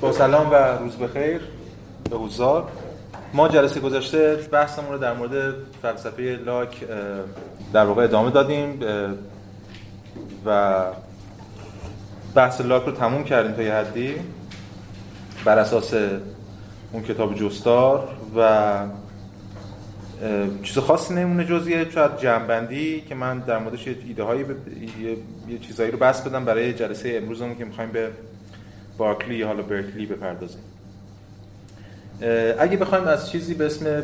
با سلام و روز بخیر به حضار. ما جلسه گذشته بحثمون رو در مورد فلسفه لاک در واقع ادامه دادیم و بحث لاک رو تموم کردیم تا یه حدی بر اساس اون کتاب جستار و چیز خاصی نمونه جزیه شاید جنبندی که من در موردش ایده هایی یه... یه چیزایی رو بس بدم برای جلسه امروزمون که می‌خوایم به بارکلی یا حالا برکلی بپردازیم. اگه بخوایم از چیزی به اسم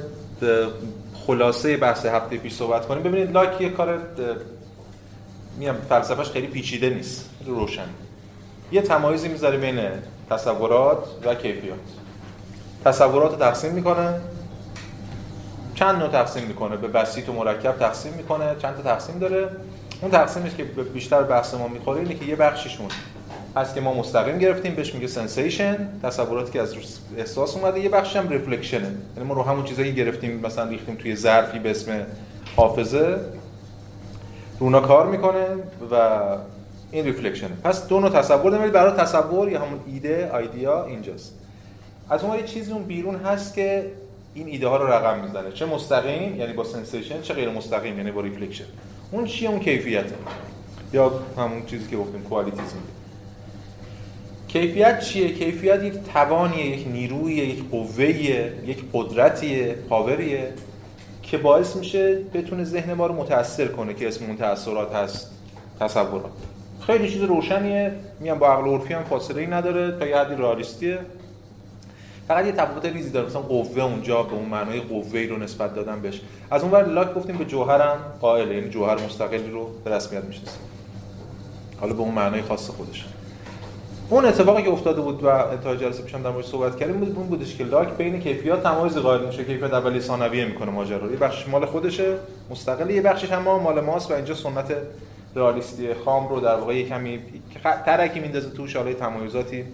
خلاصه بحث هفته پیش صحبت کنیم ببینید لاک یه کار میام فلسفهش خیلی پیچیده نیست روشن. یه تمایزی می‌ذاره بین تصورات و کیفیات. تصورات رو تقسیم می‌کنه. چند نوع تقسیم می‌کنه؟ به بسیط و مرکب تقسیم می‌کنه. چند تا تقسیم داره. اون تقسیمش که بیشتر بحث ما می‌خوره اینه که یه بخشیشون هست که ما مستقیم گرفتیم بهش میگه sensation تصوراتی که از احساس اومده یه بخش هم reflection ه یعنی ما رو همون چیزایی گرفتیم مثلا ریختیم توی ظرفی به اسم حافظه رو اونا کار می‌کنه و این reflection ه پس دو نوع تصور داریم. برای تصور یا همون ایده idea اینجاست. از اون یه چیزی اون بیرون هست که این ایده ها رو رقم می‌زنه. چه مستقیم یعنی با sensation چه غیر مستقیم یعنی با reflection اون چیه؟ اون کیفیته. یا همون چیزی که گفتیم کوالیتیز کیفیت چیه؟ کیفیت یک توانیه یک نیرویه یک قوهیه یک قدرتیه پاوریه که باعث میشه بتونه ذهن ما رو متاثر کنه که اسم اون تاثیرات هست تصورات. خیلی چیز روشنیه. میام با عقل عرفی هم فاصله ای نداره تا یه حدی رالیستیه فقط یه تفاوت ریزی داره. مثلا قوه اونجا به اون معنای قوه رو نسبت دادن بهش. از اون ور لاک گفتیم به جوهرم قائل یعنی جوهر مستقلی رو به رسمیت می‌شناسیم. حالا به اون معنای خاص خودش. اون اتفاقی که افتاده بود و انتهای جلسه پیشم در موردش صحبت کردیم بود اون بودش که لاک بین کیفیات تمایز قائل میشه. کیفیت اولیه ثانویه می‌کنه ماجرا. یه بخش مال خودشه مستقلی یه بخشش هم مال ماست و اینجا سنت رئالیستی خام رو در واقع یه کمی ترکی میندازه توش. حالا تمایزاتی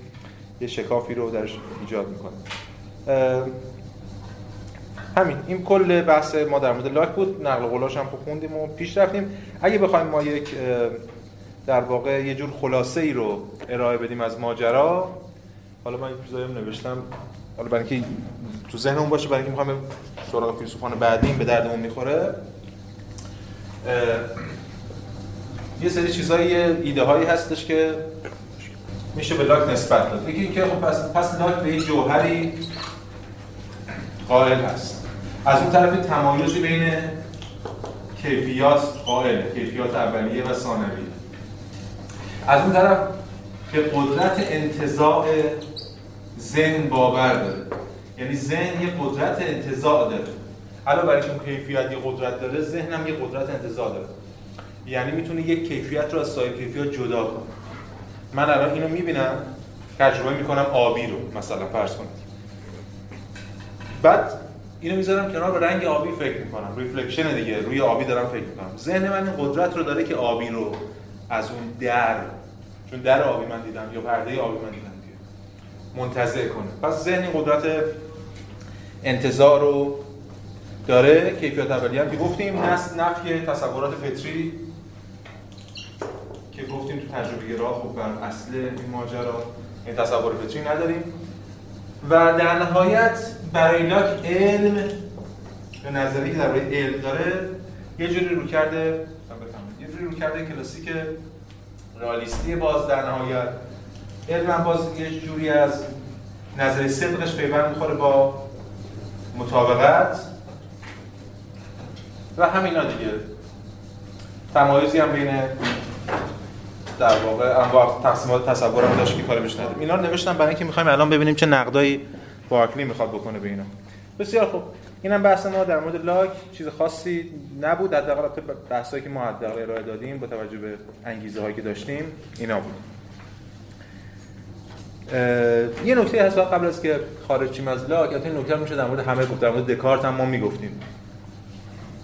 یه شکافی رو درش ایجاد می‌کنه. همین. این کل بحث ما در مورد لاک بود. نقل قولاش هم خوندیم و پیش رفتیم. اگه بخوایم ما یک در واقع یه جور خلاصه ای رو ارائه بدیم از ماجرا. حالا من چیزایی نوشتم. حالا برای اینکه تو ذهنمون باشه برای اینکه می‌خوام سراغ فیلسوفان بعدی به دردمون می‌خوره. یه سری چیزایی ایده هایی هستش که میشه به لاک نسبت داد. یکی اینکه خب پس پس لاک به یک جوهری قائل هست. از اون طرف تمایزی بین کیفیات قائل کیفیات اولیه و ثانویه از اون طرف به قدرت انتزاع ذهن باور داره. یعنی ذهن یه قدرت انتزاع داره. علاوه بر اینکه کیفیت یه قدرت داره ذهن هم یه قدرت انتزاع داره. یعنی می‌تونه یک کیفیت رو از سایر کیفیت جدا کنه. من الان اینو می‌بینم تجربه می‌کنم آبی رو مثلا فرض کنید. بعد اینو می‌ذارم کنار به رنگ آبی فکر می‌کنم. reflection دیگه روی آبی دارم فکر می‌کنم. ذهن من این قدرت رو داره که آبی رو از اون در چون در آبی من دیدم یا پرده آبی من دیدم منتزع کنه. پس ذهن قدرت انتزاع رو داره کیفیت اولیه هم که گفتیم نفی تصورات فطری که گفتیم تو تجربه گرا خب بر اصل این ماجرا این تصور فطری نداریم. و در نهایت برای لاک علم به نظری که درباره علم داره یه جوری رو کرده یه جوری رو کرده کلاسیک رالیستی باز در نهایت علم باز یه جوری از نظر صدقش پیوند می‌خوره با مطابقت. و همینا دیگه. تمایزی هم بین در واقع انواع تقسیمات تصور هم داشت که کاری بهش نداریم اینا رو نوشتم برای اینکه می‌خوایم الان ببینیم چه نقدایی بارکلی می‌خواد بکنه به اینا. بسیار خوب. اینم بحث ما در مورد لاک چیز خاصی نبود. حداقل بحثایی که ما حداقل ارائه دادیم با توجه به انگیزه هایی که داشتیم اینا بود. یه نکته هست قبل از که خارج چیم از لاک این نکته میشه در مورد همه گفت در مورد دکارت هم ما می‌گفتیم.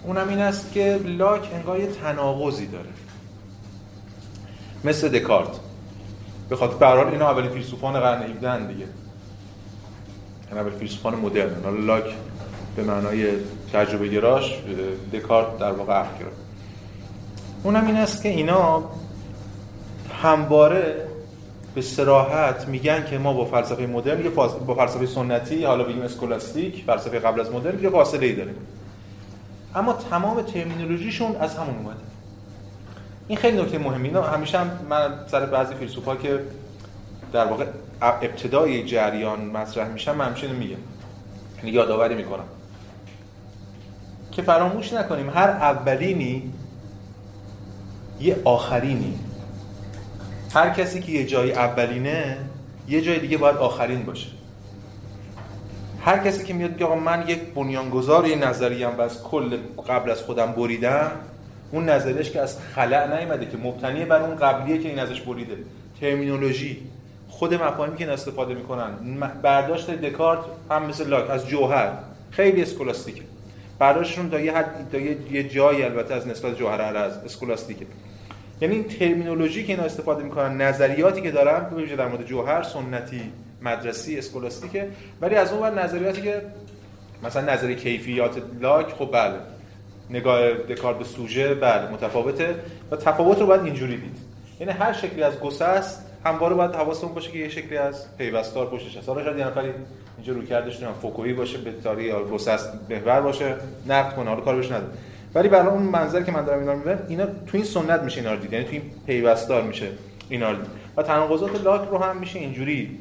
اونم این است که لاک انگار یه تناقضی داره. مثل دکارت. به خاطر به اینا اولین فیلسوفان قرن 17 دیگه. یعنی اول فیلسوفان مدرن. لاک به معنای تجربه گراش دکارت در واقع عقل اونم این است که اینا همواره به سراحت میگن که ما با فلسفه مدرن یه با فلسفه سنتی حالا بگیم اسکولاستیک فلسفه قبل از مدرن یه فاصله ای داریم. اما تمام ترمینولوژیشون از همون اومده. این خیلی نکته مهمی. همیشه هم من سر بعضی فیلسوفا که در واقع ابتدای جریان مطرح میشن من همیشه میگم. یعنی یادآوری می‌کنم. که فراموش نکنیم هر اولینی یه آخرینی. هر کسی که یه جای اولینه یه جای دیگه باید آخرین باشه. هر کسی که میاد آقا من یک بنیانگذار یه نظریه هم و از کل قبل از خودم بریدم اون نظریش که از خلع نیومده که مبتنی بر اون قبلیه که این ازش بریده. ترمینولوژی. خود مفاهیمی که استفاده می‌کنن. برداشت دکارت هم مثل لاک از جوهر. خیلی اسکولاستیکه. برداشتشون تا یه حد تا یه جایی البته از نسبت جوهر از اسکولاستیکه. یعنی این ترمینولوژی که اینا استفاده می‌کنن نظریاتی که دارن به در مورد جوهر سنتی مدرسی اسکولاستیکه. ولی از اون ور نظریاتی که مثلا نظریه کیفیات لاک خب بله. نگاه دکارت به سوژه بله متفاوته. و تفاوت رو باید اینجوری دید. یعنی هر شکلی از گسست همواره باید حواسمون باشه که یه شکلی از پیوستار پشتش هست حالا شاید یه نفری اینجا رو کردش فوکویی باشه به تاری یا گسست محور باشه نقد کنه حالا کار بهش نداره. ولی برای اون منظر که من دارم اینا می‌بینم اینا تو این سنت میشه اینا رو دید. یعنی تو این پیوستار میشه اینا رو دید. و تناقضات لاک رو هم میشه اینجوری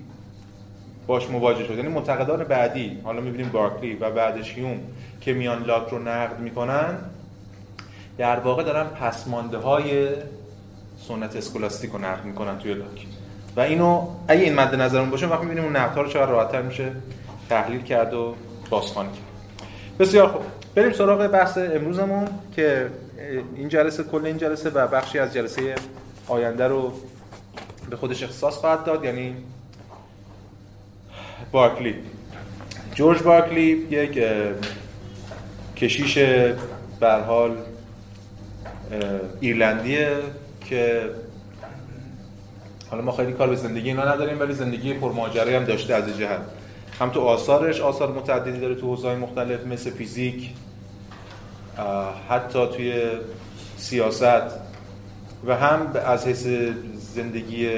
باش مواجه شد. یعنی معتقدان بعدی حالا می‌بینیم بارکلی و بعدش هیوم که میان لاک رو نقد می‌کنن در واقع دارن پسمانده های سنت اسکولاستیک رو نقد می‌کنن توی لاک و اینو اگه این مد نظرمون باشه وقتی می‌بینیم اون نقدها رو چقدر راحتتر میشه تحلیل کرد و بازخوانی کرد. بسیار خوب. بریم سراغ بحث امروزمون که این جلسه کل این جلسه و بخشی از جلسه آینده رو به خودش اختصاص خواهد داد یعنی بارکلی. جورج بارکلی یک کشیش بر حال ایرلندیه که حالا ما خیلی کار به زندگی اینا نداریم ولی زندگی پرماجرایی هم داشته از جهت. هم تو آثارش آثار متعددی داره تو حوزه‌های مختلف مثل فیزیک حتی توی سیاست. و هم از حیث زندگی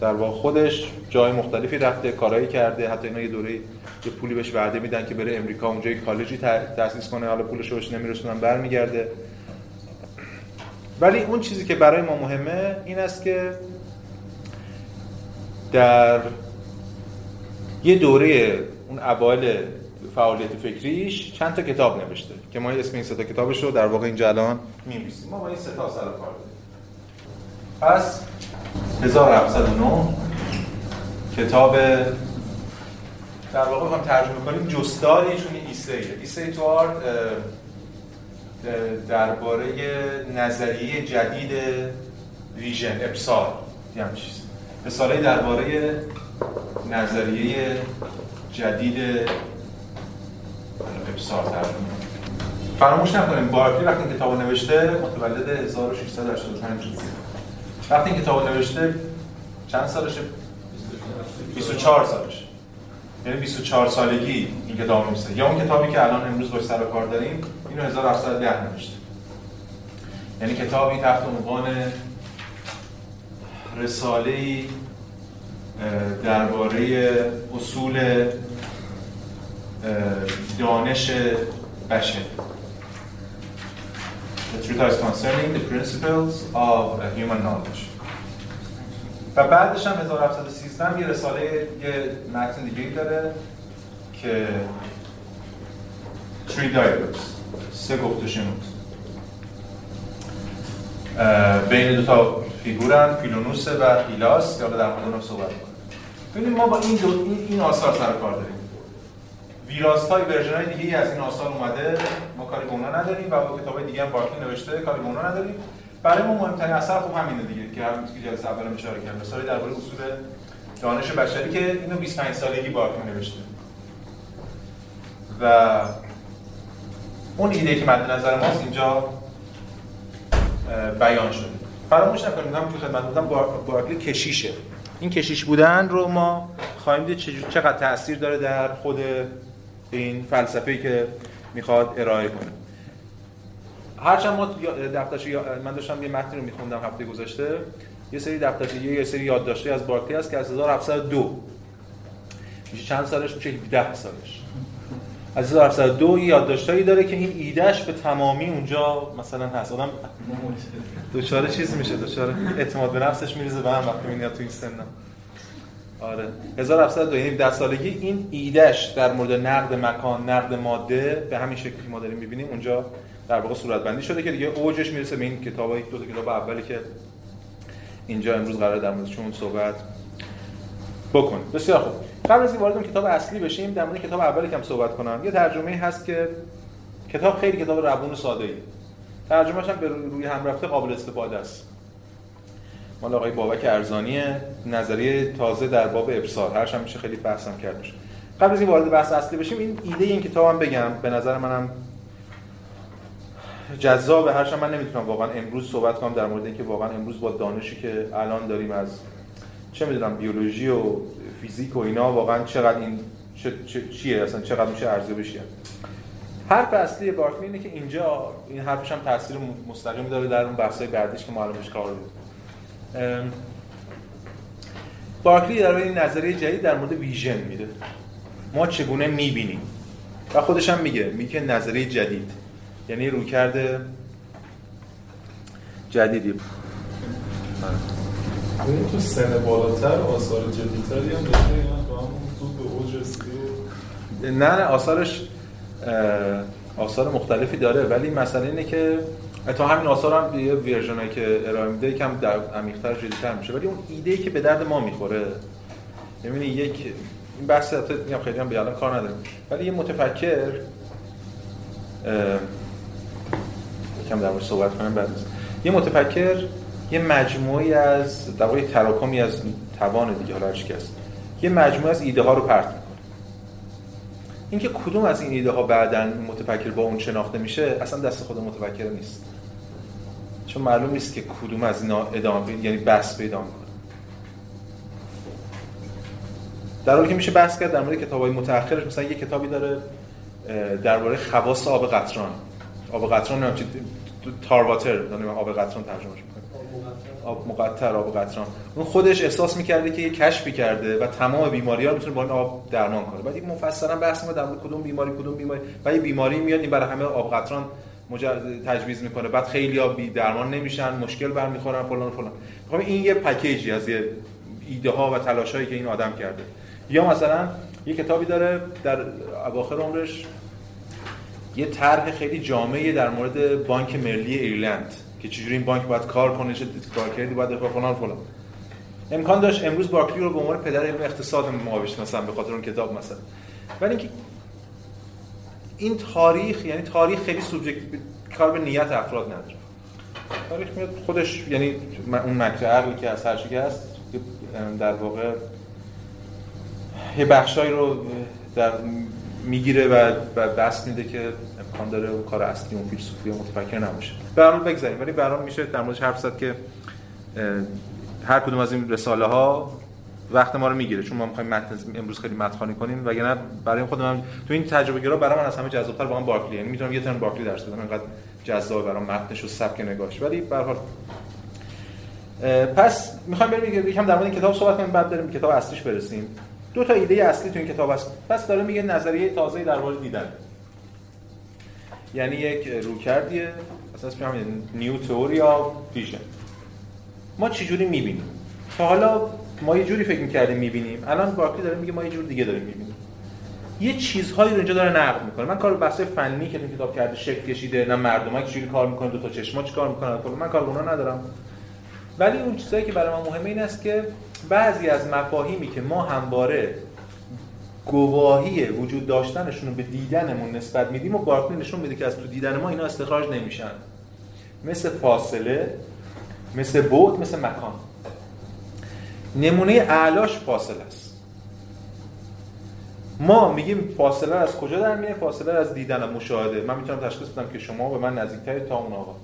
در واقع خودش جای مختلفی رفته کارایی کرده. حتی اینا یه دوره یه پولی بهش وعده میدن که بره امریکا اونجا یه کالجی تأسیس کنه. حالا پولش روش نمیرسونن برمیگرده. ولی اون چیزی که برای ما مهمه این است که در یه دوره اون اوایل فعالیت فکریش چند تا کتاب نوشته که ما اسم این سه تا کتابش رو در واقع اینجا الان می‌نویسیم. ما با این سه تا سر کار پس 1709 کتاب در واقع می‌خوام ترجمه کنیم جستاری چون ایسه ایسه تو درباره نظریه جدید ویژن ابصار. یه چیز. رساله درباره نظریه جدید ابصار ترجمه فراموش نکنیم بارکلی وقتی این کتاب نوشته متولد 1685 وقتی این کتاب نوشته چند سالشه؟ 24 سالشه. یعنی 24 سالگی این کتاب نوشته. یا اون کتابی که الان امروز باش سر کار داریم اینو 1710 نوشته. یعنی کتابی تحت عنوان رساله درباره اصول دانش بشر The truth concerning the principles of human knowledge. و بعدش هم 1713 یه رساله یه متن دیگه داره که Three Dialogues. سه گفت شنود بین دو تا فیگورن فیلونوسه و هیلاس که حالا در مورد صحبت کنیم. ببینید ما با این دو این, این آثار سر کار داریم. ویراست های version های دیگه از این آثار اومده ما کاری به نداریم و با کتاب دیگه هم بارکلی نوشته کاری به نداریم. برای ما مهمترین اثر خب همینه دیگه که هم که جلسه اول اشاره کردم مثلا درباره اصول دانش بشری که اینو 25 سالگی بارکلی نوشته. و اون ایده که مد نظر ماست اینجا بیان شده. فراموش نکنید هم که خدمت بودم بارکلی کشیشه. این کشیش بودن رو ما خواهیم دید چقدر تاثیر داره در خود این فلسفه‌ای که می‌خواد ارائه کنه. هرچند ما دفترش من داشتم یه متنی رو میخوندم هفته گذشته. یه سری دفترچه یه سری یادداشتی از بارکلی هست که از 1702 میشه چند سالش؟ میشه 17 سالش. از 1702 یادداشتایی داره که این ایدهش به تمامی اونجا مثلا هست. آدم دوچاره چیز میشه دوچاره اعتماد به نفسش میریزه به هم وقتی میاد تو این سنم آره. 1702 یعنی 10 سالگی این ایدهش در مورد نقد مکان نقد ماده به همین شکلی ما داریم می‌بینیم اونجا در واقع صورت بندی شده که دیگه اوجش می‌رسه به این کتابای دو تا کتاب اولی که اینجا امروز قرار در موردشون صحبت بکن بسیار خوب. قبل از اینکه وارد کتاب اصلی بشیم در مورد کتاب اولی که هم صحبت کنم. یه ترجمه هست که کتاب خیلی کتاب روون و ساده ای. هم به روی هم رفته قابل استفاده است. مال آقای بابک ارزانی نظریه تازه در باب ابصار. هرش هم میشه خیلی بحثم کردش قبل از این وارد بحث اصلی بشیم این ایده این کتابم بگم. به نظر منم جذاب هرچند من نمی‌تونم واقعا امروز صحبت کنم در مورد اینکه واقعا امروز با دانشی که الان داریم از چه می‌دونم بیولوژی و فیزیک و اینا واقعا چقدر این چه، چیه؟ اصلا چقدر میشه ارزیابیش کرد؟ حرف اصلی بارکلی اینه که اینجا این حرفش هم تاثیر مستقیم داره در اون بحث‌های بعدیش که معلومش کار بود. بارکلی در این نظریه جدید در مورد ویژن میده. ما چگونه می‌بینیم؟ و خودش هم میگه میگه نظریه جدید. یعنی روی کرده جدیدی. اون تو سن بالاتر آثار جدیدتری هم داشته با همون به اوج نه آثارش آثار مختلفی داره ولی مسئله اینه که تا همین آثار هم یه ورژنایی که ارائه میده یکم در عمیق‌تر جدی‌تر میشه. ولی اون ایده که به درد ما می‌خوره یعنی یک این بحث میگم خیلی هم بیان کار نداریم. ولی یه متفکر یکم در صحبت کنم بعد یه متفکر یه مجموعی از در تراکمی از توان دیگه حالا هر یه مجموعه از ایده ها رو پرت می‌کنه. اینکه کدوم از این ایده ها بعدا متفکر با اون شناخته میشه اصلا دست خود متفکر نیست. چون معلوم نیست که کدوم از اینا ادامه یعنی بس پیدا می‌کنه. در حالی که میشه بحث کرد در مورد کتابای متأخرش مثلا یه کتابی داره درباره خواص آب قطران. آب قطران نمی‌دونم چی تارواتر آب قطران ترجمهش آب مقطر آب قطران. اون خودش احساس می‌کرده که یه کشفی کرده و تمام بیماری ها می‌تونه با این آب درمان کنه. بعد مفصلا بحث ما در مورد کدوم بیماری کدوم بیماری. و یه بیماری میاد این برای همه آب قطران تجویز می‌کنه. بعد خیلی ها بی درمان نمیشن مشکل برمیخورن فلان فلان. خب این یه پکیجی از یه ایده ها و تلاشایی که این آدم کرده. یا مثلا یه کتابی داره در اواخر عمرش یه طرح خیلی جامعی در مورد بانک ملی ایرلند. که چجوری این بانک باید کار کنه چه کار کردی باید فلان فلان. امکان داشت امروز بارکلی رو به عنوان پدر علم اقتصاد ما مثلا به خاطر اون کتاب مثلا. ولی اینکه این تاریخ یعنی تاریخ خیلی سوبژکت کار به نیت افراد نداره. تاریخ میاد خودش یعنی اون مکر عقلی که از هر چیزی هست در واقع یه بخشایی رو در می‌گیره و بس میده که امکان داره اون کار اصلی اون فیلسوفی متفکر نباشه. برام بگذاریم. ولی برام میشه در موردش حرف زد که هر کدوم از این رساله ها وقت ما رو می‌گیره. چون ما می‌خوایم متن امروز خیلی متن کنیم وگرنه برای خودم تو این تجربه گرا برای من از همه جذاب‌تر واقعا بارکلی. یعنی می‌تونم یه ترم بارکلی درس بدم. انقدر جذاب برام متنش و سبک نگاهش. ولی به هر حال پس می‌خوام بریم یکم در مورد این کتاب صحبت کنیم. بعد بریم کتاب اصلیش برسیم. دو تا ایده اصلی تو این کتاب هست. پس داره میگه نظریه تازه در مورد دیدن. یعنی یک رویکردیه. اساس همین New Theory of Vision ما چه جوری می‌بینیم؟ تا حالا ما یه جوری فکر می‌کردیم می‌بینیم. الان بارکلی داره میگه ما یه جور دیگه داریم می‌بینیم. یه چیزهایی رو اینجا داره نقد می‌کنه. من کار بحث فنی که این کتاب کرده شکل کشیده نه مردم‌ها چجوری کار می‌کنن دو تا چشما چیکار می‌کنن من کار اونا ندارم. ولی اون چیزایی که برای ما مهمه این است که بعضی از مفاهیمی که ما همواره گواهی وجود داشتنشون رو به دیدنمون نسبت میدیم و بارکلی نشون میده که از تو دیدن ما اینا استخراج نمیشن. مثل فاصله مثل بود مثل مکان. نمونه اعلاش فاصله است. ما میگیم فاصله از کجا در میاد فاصله از دیدن و مشاهده. من می‌تونم تشخیص بدم که شما به من نزدیکتری تا اون آقا.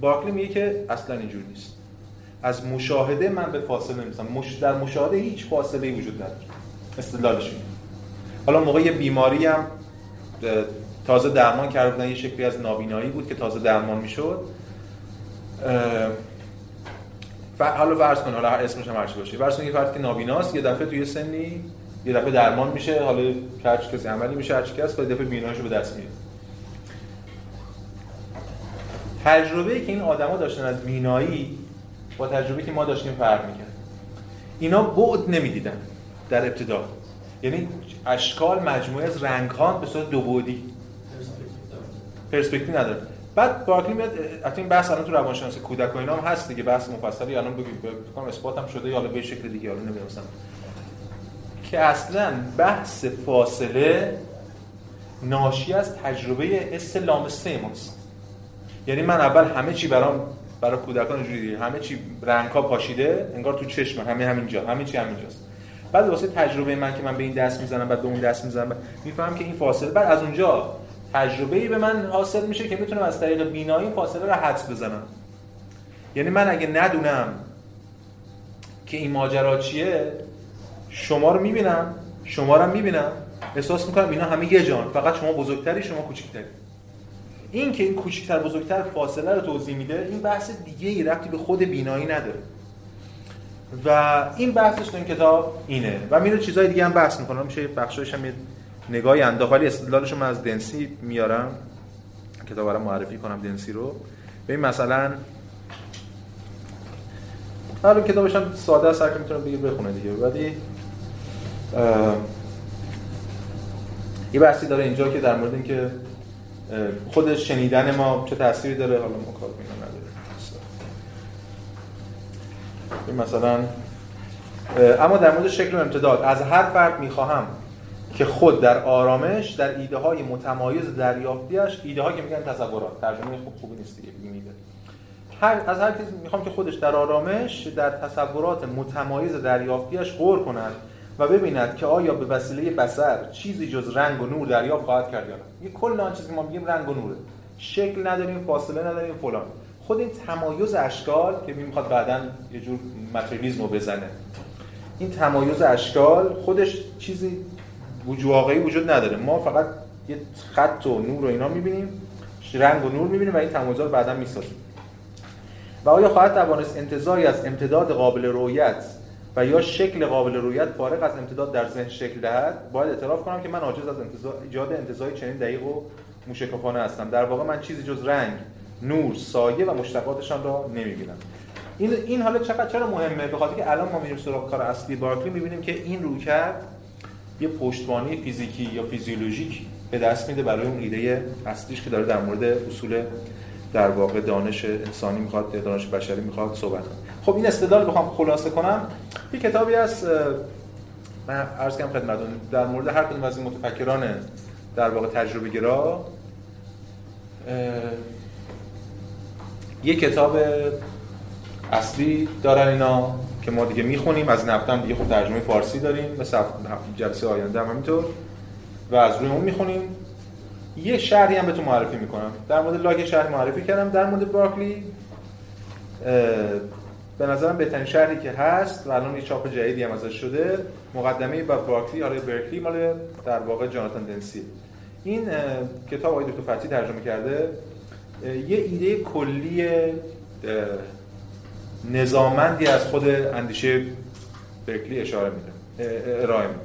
بارکلی میگه که اصلا اینجور نیست. از مشاهده من به فاصله نمیستم مش... در مشاهده هیچ فاصله ای وجود نداره. استدلالش حالا موقع بیماری هم تازه درمان کردن یه شکلی از نابینایی بود که تازه درمان می‌شد. حالا فرض کن حالا اسمش هم هرچی باشه. فرض کن یه فرد که نابیناست یه دفعه توی سنی یه دفعه درمان میشه حالا هر کسی عملی میشه هر کس یه دفعه بیناییشو به دست میاره تجربه که این آدما داشتن از بینایی با تجربه که ما داشتیم فرق می‌کرد. اینا بعد نمی‌دیدن در ابتدا. یعنی اشکال مجموعه از رنگ ها به صورت دو بعدی. پرسپکتیو نداره. بعد بارکلی میاد حتی این بحث الان تو روانشناسی کودک و اینا هم هست دیگه بحث مفصلی. الان بگیم فکر اثبات هم شده یا به شکل دیگه حالا نمی‌دونم که اصلا بحث فاصله ناشی از تجربه استلام سه ماست یعنی من اول همه چی برام برای کودکان اینجوری همه چی رنگ ها پاشیده انگار تو چشم همه همینجا همه چی همینجاست. بعد واسه تجربه من که من به این دست می‌زنم بعد به اون دست می‌زنم می‌فهمم که این فاصله بعد از اونجا تجربه ای به من حاصل میشه که می‌تونم از طریق بینایی فاصله رو حدس بزنم. یعنی من اگه ندونم که این ماجرا چیه شما رو می‌بینم شما رو می‌بینم احساس می‌کنم اینا همه یه جان فقط شما بزرگتری شما کوچکتری این که این کوچکتر بزرگتر فاصله رو توضیح میده این بحث دیگه ای ربطی به خود بینایی نداره. و این بحثش تو این کتاب اینه. و میره چیزای دیگه هم بحث می‌کنم. میشه بخشایش هم یه نگاهی انداخت. ولی استدلالش من از دنسی میارم. کتاب برای معرفی کنم دنسی رو. ببین مثلا حالا کتابش هم ساده است. هر کی می‌تونه بگه بخونه دیگه. ولی یه بحثی داره اینجا که در مورد اینکه خودش شنیدن ما چه تأثیری داره. حالا ما نداره مثلا اما در مورد شکل و امتداد از هر فرد می‌خواهم که خود در آرامش در ایده های متمایز دریافتیش ایده ها که میگن تصورات. ترجمه خوب خوبی نیست دیگه میده هر از هر کسی می‌خوام که خودش در آرامش در تصورات متمایز دریافتیش غور کند و ببیند که آیا به وسیله بصر چیزی جز رنگ و نور دریافت خواهد کرد یا نه. یه کل آن چیزی که ما میگیم رنگ و نوره. شکل نداریم فاصله نداریم فلان. خود این تمایز اشکال که می‌خواد بعدا یه جور متریالیسم رو بزنه. این تمایز اشکال خودش چیزی واقعی وجود نداره. ما فقط یه خط و نور و اینا می‌بینیم رنگ و نور می‌بینیم و این تمایزات رو بعدا می‌سازیم. و آیا خواهد توانست انتظاری از امتداد قابل رویت و یا شکل قابل رویت فارغ از امتداد در ذهن شکل دهد؟ باید اعتراف کنم که من عاجز از ایجاد انتظاری چنین دقیق و موشکافانه هستم. در واقع من چیزی جز رنگ نور سایه و مشتقاتشان را نمی‌بینم این این حالا چقدر چرا مهمه؟ به خاطر که الان ما میریم سراغ کار اصلی بارکلی می‌بینیم که این رویکرد یه پشتوانه فیزیکی یا فیزیولوژیک به دست میده برای اون ایده اصلیش که داره در مورد اصول در واقع دانش انسانی می‌خواد دانش بشری می‌خواد صحبت کنه. خب این استدلال بخوام خلاصه کنم. یه کتابی از من عرض کنم خدمتتون در مورد هر کدوم از این متفکران در واقع تجربه گرا یه کتاب اصلی دارن اینا که ما دیگه می‌خونیم. از نفتم دیگه خب ترجمه فارسی داریم. مثل جلسه آینده هم همینطور. و از روی اون می‌خونیم. یه شهری هم بهتون معرفی می‌کنم. در مورد لاک شهر معرفی کردم. در مورد بارکلی به نظرم بهترین شهری که هست و الان یه چاپ جدیدی هم ازش شده مقدمه با بارکلی حالا برکلی مال در واقع جاناتان دنسی. این کتاب آقای دکتر فتی ترجمه کرده. یه ایده کلی نظامندی از خود اندیشه برکلی اشاره میده. ارائه میده.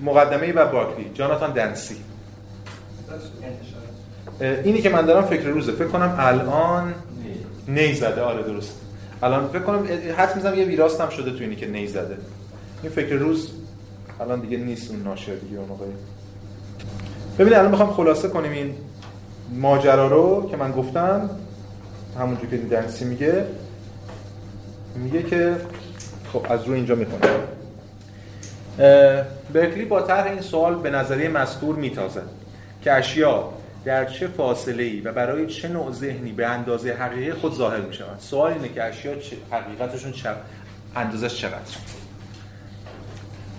مقدمه و بارکلی جاناتان دنسی. اینی که من دارم فکر روزه. فکر کنم الان نی. زده. آره درست. الان فکر کنم حد می‌زنم یه ویراستم شده تو اینی که نی زده. این فکر روز الان دیگه نیست اون ناشر دیگه اون آقای. ببینید الان می‌خوام خلاصه کنیم این ماجرا رو که من گفتم همونجور که دنسی میگه میگه که خب از رو اینجا می‌خونم. برکلی با طرح این سوال به نظریه مذکور میتازد که اشیا در چه فاصله ای و برای چه نوع ذهنی به اندازه حقیقی خود ظاهر می شوند سوال اینه که اشیا حقیقتشون چه اندازش چقدر؟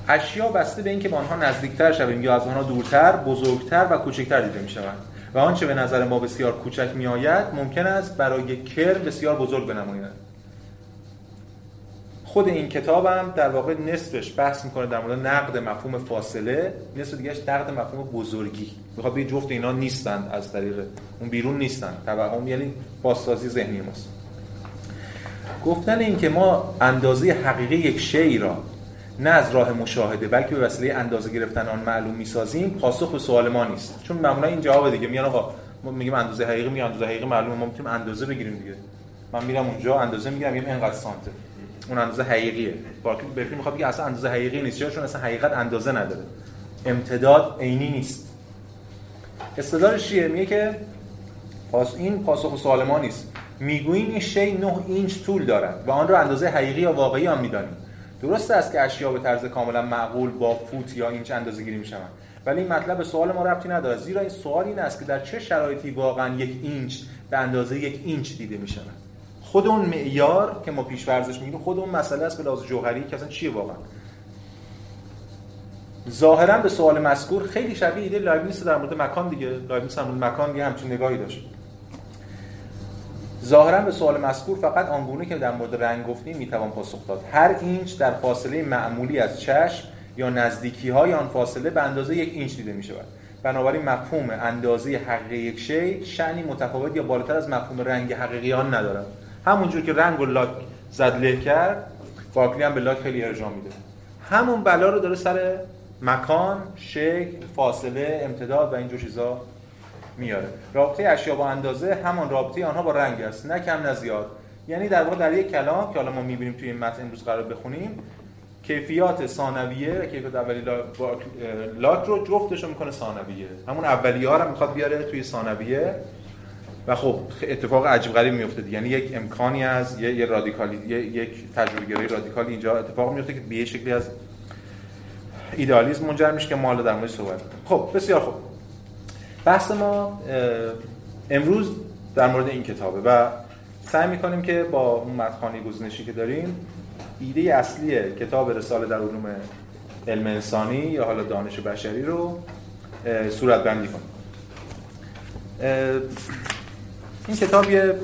اشیا بسته به اینکه به آنها نزدیکتر شویم یا از آنها دورتر بزرگتر و کوچکتر دیده می شوند و آنچه به نظر ما بسیار کوچک می آید ممکن است برای کرم بسیار بزرگ بنماید خود این کتابم در واقع نصفش بحث می‌کنه در مورد نقد مفهوم فاصله نصف دیگهش نقد مفهوم بزرگی. می‌خواد به جفت اینا نیستند از طریق اون بیرون نیستن. توهم یعنی بازسازی ذهنی ماست. گفتن این که ما اندازه حقیقی یک شی را نه از راه مشاهده بلکه به وسیله اندازه گرفتن آن معلوم می‌سازیم پاسخ به سوال ما نیست. چون معمولا این جواب دیگه میان آقا ما میگیم اندازه حقیقی میگم اندازه حقیقی معلومه ما می‌تونیم اندازه بگیریم دیگه. من میرم اونجا اندازه می‌گیرم میگم اینقدر سانته اون اندازه حقیقیه. باقی برکلی می‌خواد بگه اصلا اندازه حقیقی نیست. چون اصلا حقیقت اندازه نداره. امتداد عینی نیست. استدلالش چیه؟ میگه که پاس این پاسخ سوال ما نیست. می‌گوییم این شی 9 اینچ طول دارد و آن را اندازه حقیقی یا واقعی آن می‌دانیم. درست است که اشیا به طرز کاملا معقول با فوت یا اینچ اندازه گیری می‌شوند. ولی این مطلب سوال ما ربطی نداره زیرا این سوال این است که در چه شرایطی واقعا یک اینچ به اندازه یک اینچ دیده می‌شود. خود اون معیار که ما پیش فرضش می‌گیریم خود اون مسئله است به لحاظ جوهری که اصلا چیه واقعا. ظاهرا به سوال مذکور خیلی شبیه ایده لایبنیتس در مورد مکان دیگه. لایبنیتس در مورد مکان یه همچین نگاهی داشت. ظاهرا به سوال مذکور فقط آنگونه که در مورد رنگ گفتیم می‌توان پاسخ داد. هر اینچ در فاصله معمولی از چشم یا نزدیکی های آن فاصله به اندازه یک اینچ دیده می شود بنابراین مفهوم اندازه حقیقی یک شی شعنی متفاوت یا بالاتر از مفهوم رنگ حقیقی آن ندارد. همونجور که رنگ و لاک زد له کرد فاکلی هم به لاک خیلی ارجاع میده. همون بلا رو داره سر مکان شکل فاصله امتداد و اینجور چیزا میاره. رابطه اشیا با اندازه همان رابطه آنها با رنگ است نه کم نه زیاد. یعنی در واقع در یک کلام که حالا ما می‌بینیم توی این متن امروز قرار بخونیم کیفیات ثانویه و کیفیت اولی لاک رو جفتش رو می‌کنه ثانویه. همون اولیه ها رو می‌خواد بیاره توی ثانویه. و خب اتفاق عجیب غریب میفته یعنی یک امکانی از یه, یه رادیکالی یه، یک تجربه گرایی رادیکالی اینجا اتفاق میفته که به شکلی از ایدئالیسم منجر میشه که ما در موردش صحبت خب بسیار خوب. بحث ما امروز در مورد این کتابه و سعی می‌کنیم که با اون متخانی گزینشی که داریم ایده اصلی کتاب رساله در علوم علم انسانی یا حالا دانش بشری رو صورت بندی کنیم. این کتاب یه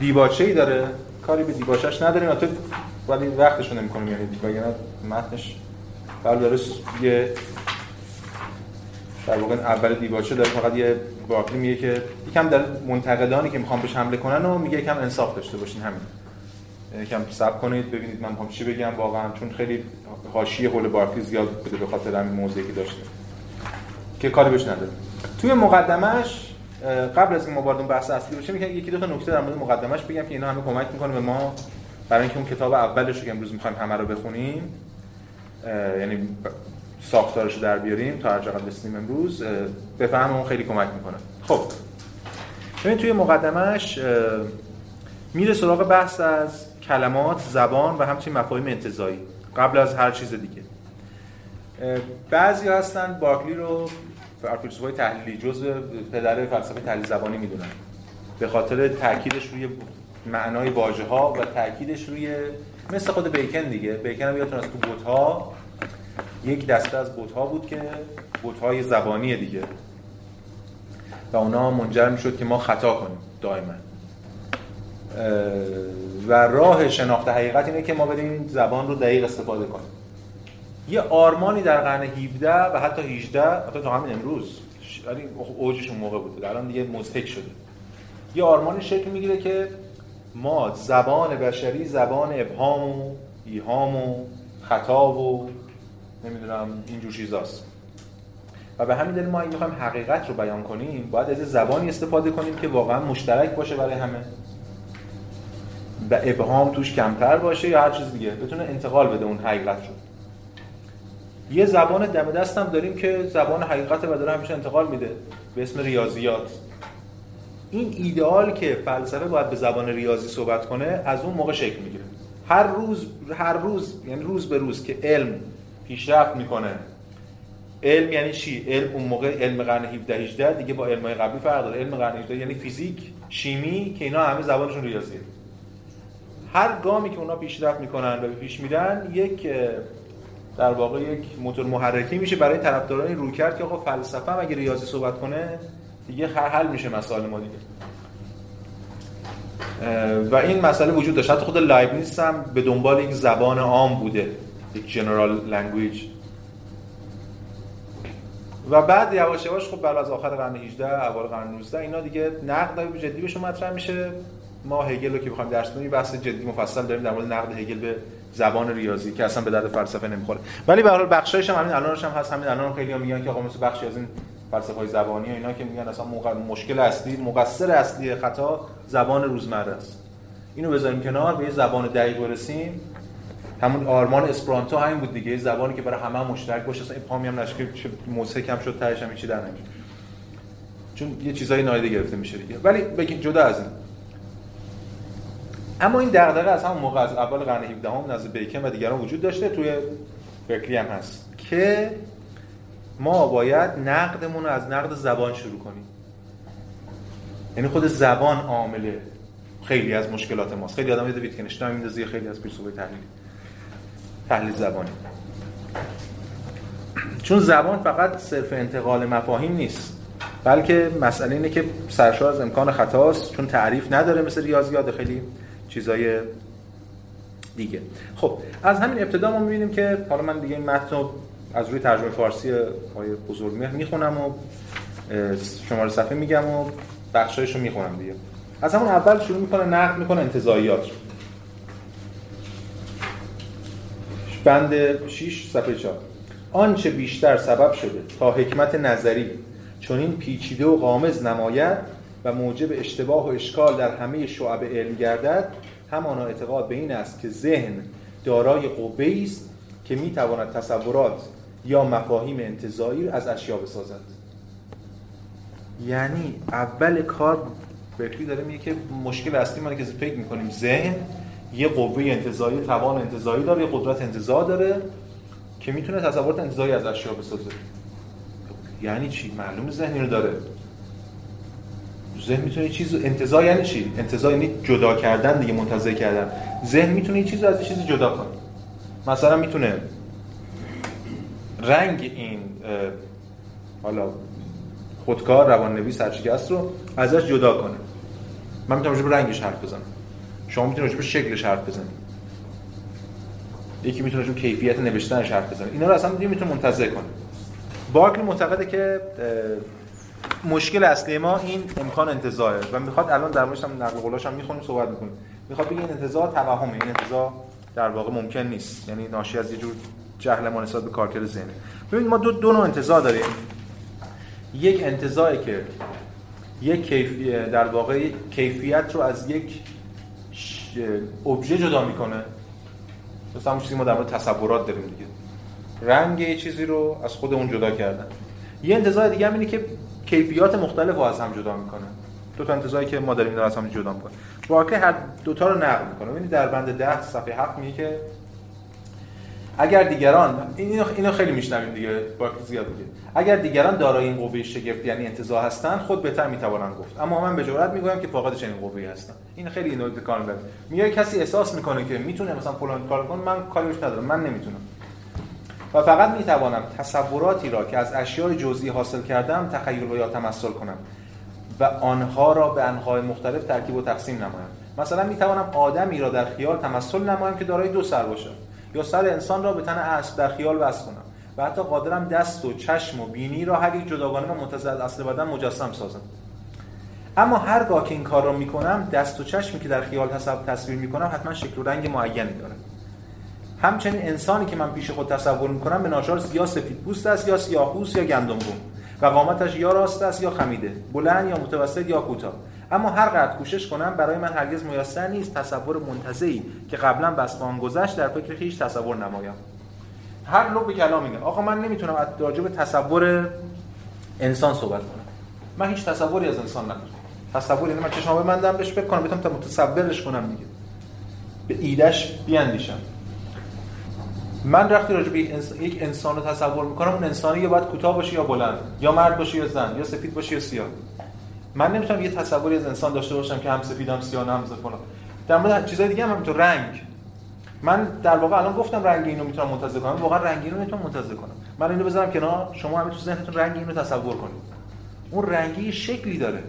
دیباچه ای داره. کاری به دیباچهش نداریم. تو ولی نمی کنیم یعنی دیبا یعنی متنش داره یه در واقع اول دیباچه داره فقط یه باقی میگه که یکم در منتقدانی که می‌خوام بهش حمله کنن و میگه یکم انصاف داشته باشین همین. یکم صبر کنید ببینید من می‌خوام چی بگم واقعا چون خیلی حاشیه حول بارکلی زیاد بوده به خاطر همین موضوعی که داشته. که کاری بهش نداره. توی مقدمش قبل از این ما وارد بحث اصلی بشیم یکی دو تا نکته در مورد مقدمش بگم که اینا همه کمک می‌کنه به ما برای اینکه اون کتاب اولش رو که امروز می‌خوایم همه رو بخونیم یعنی ساختارش رو در بیاریم تا هر چقدر رسیدیم امروز به اون خیلی کمک می‌کنه. خب. ببین توی مقدمش میره سراغ بحث از کلمات زبان و همچنین مفاهیم انتزاعی. قبل از هر چیز دیگه. بعضی هستن بارکلی رو فیلسوفای تحلیلی جز پدر فلسفه تحلیل زبانی می‌دونن. به خاطر تاکیدش روی معنای واژه ها و تاکیدش روی مثل خود بیکن دیگه. بیکن هم یادتون از تو بوت ها یک دسته از بوت ها بود که بوت های زبانی دیگه. و اونا منجر می‌شد که ما خطا کنیم دائما. و راه شناخت حقیقت اینه که ما بریم زبان رو دقیق استفاده کنیم. یه آرمانی در قرن 17 و حتی 18 حتی تا همین امروز ولی اوجش اون موقع بوده الان دیگه مزهک شده. یه آرمانی شکل می‌گیره که ما زبان بشری زبان ابهام و ایهام و خطا و نمی‌دونم اینجور چیزاست. و به همین دلیل ما اگه می‌خوایم حقیقت رو بیان کنیم باید از زبانی استفاده کنیم که واقعا مشترک باشه برای همه. و ابهام توش کمتر باشه یا هر چیز دیگه. بتونه انتقال بده اون حقیقت رو. یه زبان دم دستم داریم که زبان حقیقت و داره همیشه انتقال میده. به اسم ریاضیات. این ایدئال که فلسفه باید به زبان ریاضی صحبت کنه از اون موقع شکل می‌گیره. هر روز هر روز یعنی روز به روز که علم پیشرفت می‌کنه. علم یعنی چی؟ علم اون موقع علم قرن 17 18 دیگه با علمای قبلی فرق داره. علم قرن 18 یعنی فیزیک شیمی که اینا همه زبانشون ریاضیه. هر گامی که اونا پیشرفت می‌کنن و پیش میرن یک در واقع یک موتور محرکی میشه برای طرفداران این رویکرد که آقا فلسفه اگه ریاضی صحبت کنه دیگه حل میشه مسائل ما دیگه. و این مسئله وجود داشت. خود لایبنیتس هم به دنبال یک زبان عام بوده. یک general language و بعد یواش یواش خب بعد از آخر قرن 18 اول قرن 19 اینا دیگه نقد جدی بهشون مطرح میشه. ما هگل رو که بخوایم درس بدیم بحث جدی مفصل داریم در مورد نقد هگل به زبان ریاضی که اصلا به درد فلسفه نمی‌خوره. ولی به هر حال بخشایش هم همین الانش هم هست همین الان خیلی هم میگن که آقا مثل بخشی از این فلسفه های زبانی و اینا که میگن اصلا مشکل اصلی مقصر اصلی خطا زبان روزمره است. اینو بذاریم کنار به یه زبان دقیق برسیم. همون آرمان اسپرانتو همین بود دیگه. زبانی که برای همه مشترک باشه. اصلا این پامی هم نشکل موسیقی کم شد تهش هم چی در نمیشه چون یه چیزای نایده گرفته میشه دیگه. ولی بگین جدا از این. اما این دغدغه از همون موقع از اول قرن 17 هم نزد بیکن و دیگران وجود داشته توی برکلی هم هست. که ما باید نقدمون رو از نقد زبان شروع کنیم. یعنی خود زبان عامل خیلی از مشکلات ماست. خیلی آدم یاد ویتکنشتاین میندازه خیلی از فیلسوفای تحلیل تحلیل زبانی. چون زبان فقط صرف انتقال مفاهیم نیست بلکه مسئله اینه که سرشار از امکان خطاست چون تعریف نداره مثل ریاضیات خیلی چیزای دیگه. خب از همین ابتدا ما می‌بینیم که حالا من دیگه این متن از روی ترجمه فارسی آقای بزرگمهر می‌خونم و شماره صفحه میگم و بخشایش رو می‌خونم دیگه. از همون اول شروع می‌کنه نقد می‌کنه انتظاییات رو. بند 6 صفحه 4 آنچه بیشتر سبب شده تا حکمت نظری چون این پیچیده و قامز نماید و موجب اشتباه و اشکال در همه شعب علم گردد همانا اعتقاد به این است که ذهن دارای قوه است که می‌تواند تصورات یا مفاهیم انتظایی از اشیا بسازد. یعنی اول کار برکلی داره میگه که مشکل اصلی ما که فکر می‌کنیم ذهن یه قوه انتظایی توان انتظایی داره یه قدرت انتظار داره که می‌تونه تصورات انتظایی از اشیا بسازه. یعنی چی؟ معلوم ذهنی رو داره. ذهن می‌تونه چیز انتظار یعنی چی؟ انتظار یعنی جدا کردن دیگه منتظر کردن. ذهن می‌تونه یه چیز از چیزی جدا کنه. مثلا می‌تونه رنگ این حالا خودکار روان نویس هرچی رو ازش جدا کنه. من می‌تونم رنگش حرف بزنم. شما می‌تونید راجع به شکلش حرف بزنید یکی می‌تونه راجع کیفیت نوشتنش حرف بزنه. اینا رو اصلا می‌تونه منتظر کنه. بارکلی معتقده که مشکل اصلی ما این امکان انتظاره و می‌خواد الان در موردش هم نقل قولاش هم می‌خونیم صحبت می‌کنیم. می‌خواد بگه این انتظار توهمه. این انتظار در واقع ممکن نیست. یعنی ناشی از یه جور جهل ما نسبت به کارکرد ذهن ببینید ما دو دو نوع انتظار داریم. یک انتظاری که یک کیفی در واقع کیفیت رو از یک ابژه جدا می‌کنه. مثلا همون چیزی ما در مورد تصورات داریم دیگه. رنگ یه چیزی رو از خود اون جدا کردن. یه انتظار دیگه هم اینه که کیفیات مختلف رو از هم جدا می‌کنه. دو تا انتظاری که ما داریم در از هم جدا می‌کنه. واقعا هر دو تا رو نقل می‌کنه. ببینید در بند 10 صفحه 7 میگه که اگر دیگران اینو اینو خیلی میشنویم دیگه با زیاد میگه اگر دیگران دارای این قوه شگفت یعنی انتزاع هستند خود بهتر می‌توانند گفت. اما من به جرئت می‌گویم که فاقد چنین قوه‌ای هستم این خیلی نکته کار می‌بره. میگه کسی احساس می‌کنه که می‌تونه مثلا فلان کار کنه من کاری روش ندارم من نمی‌تونم. و فقط می‌توانم تصوراتی را که از اشیاء جزئی حاصل کردم تخیل و یا تمثل کنم و آنها را به انواع مختلف ترکیب و تقسیم نمایم. مثلا می‌توانم آدمی را در خیال تمثل نمایم که دارای دو سر باشه یا سر انسان را به تن اسب در خیال وصل کنم. و حتی قادرم دست و چشم و بینی را هر یک جداگانه و از اصل بدن مجسم سازم. اما هرگاه که این کار را می‌کنم دست و چشمی که در خیال تصویر می‌کنم حتما شکل و رنگ معینی داره. همچنین انسانی که من پیش خود تصور می‌کنم به ناچار یا سفید پوست است یا سیاه‌پوست یا گندم و قامتش یا راست است یا خمیده. بلند یا متوسط یا کوتاه. اما هر قدر کوشش کنم برای من هرگز میسر نیست تصور منتزعی که قبلا بس گذشت در فکر خیش تصور نمایم. هر لب کلام اینه آقا من نمی‌تونم از راجع تصور انسان صحبت کنم. من هیچ تصوری از انسان ندارم تصور یعنی من چشمو ببندم بهش فکر کنم بتونم متصورش کنم دیگه. به ایدش بیاندیشم. من وقتی راجع به یک انسان رو تصور می‌کنم اون انسانی یا باید کوتاه باشه یا بلند یا مرد باشه یا زن یا سفید باشه یا سیاه. من نمی‌تونم یه تصوری از انسان داشته باشم که هم سفید هم سیاه هم فلان. در مورد چیزای دیگه هم همینطور. رنگ. من در واقع الان گفتم رنگ اینو می‌تونم منتزه کنم. واقعا رنگ اینو می‌تونم منتزه کنم. من اینو بذارم کنار. شما همین تو ذهنتون رنگ اینو تصور کنید. اون رنگی شکلی داره.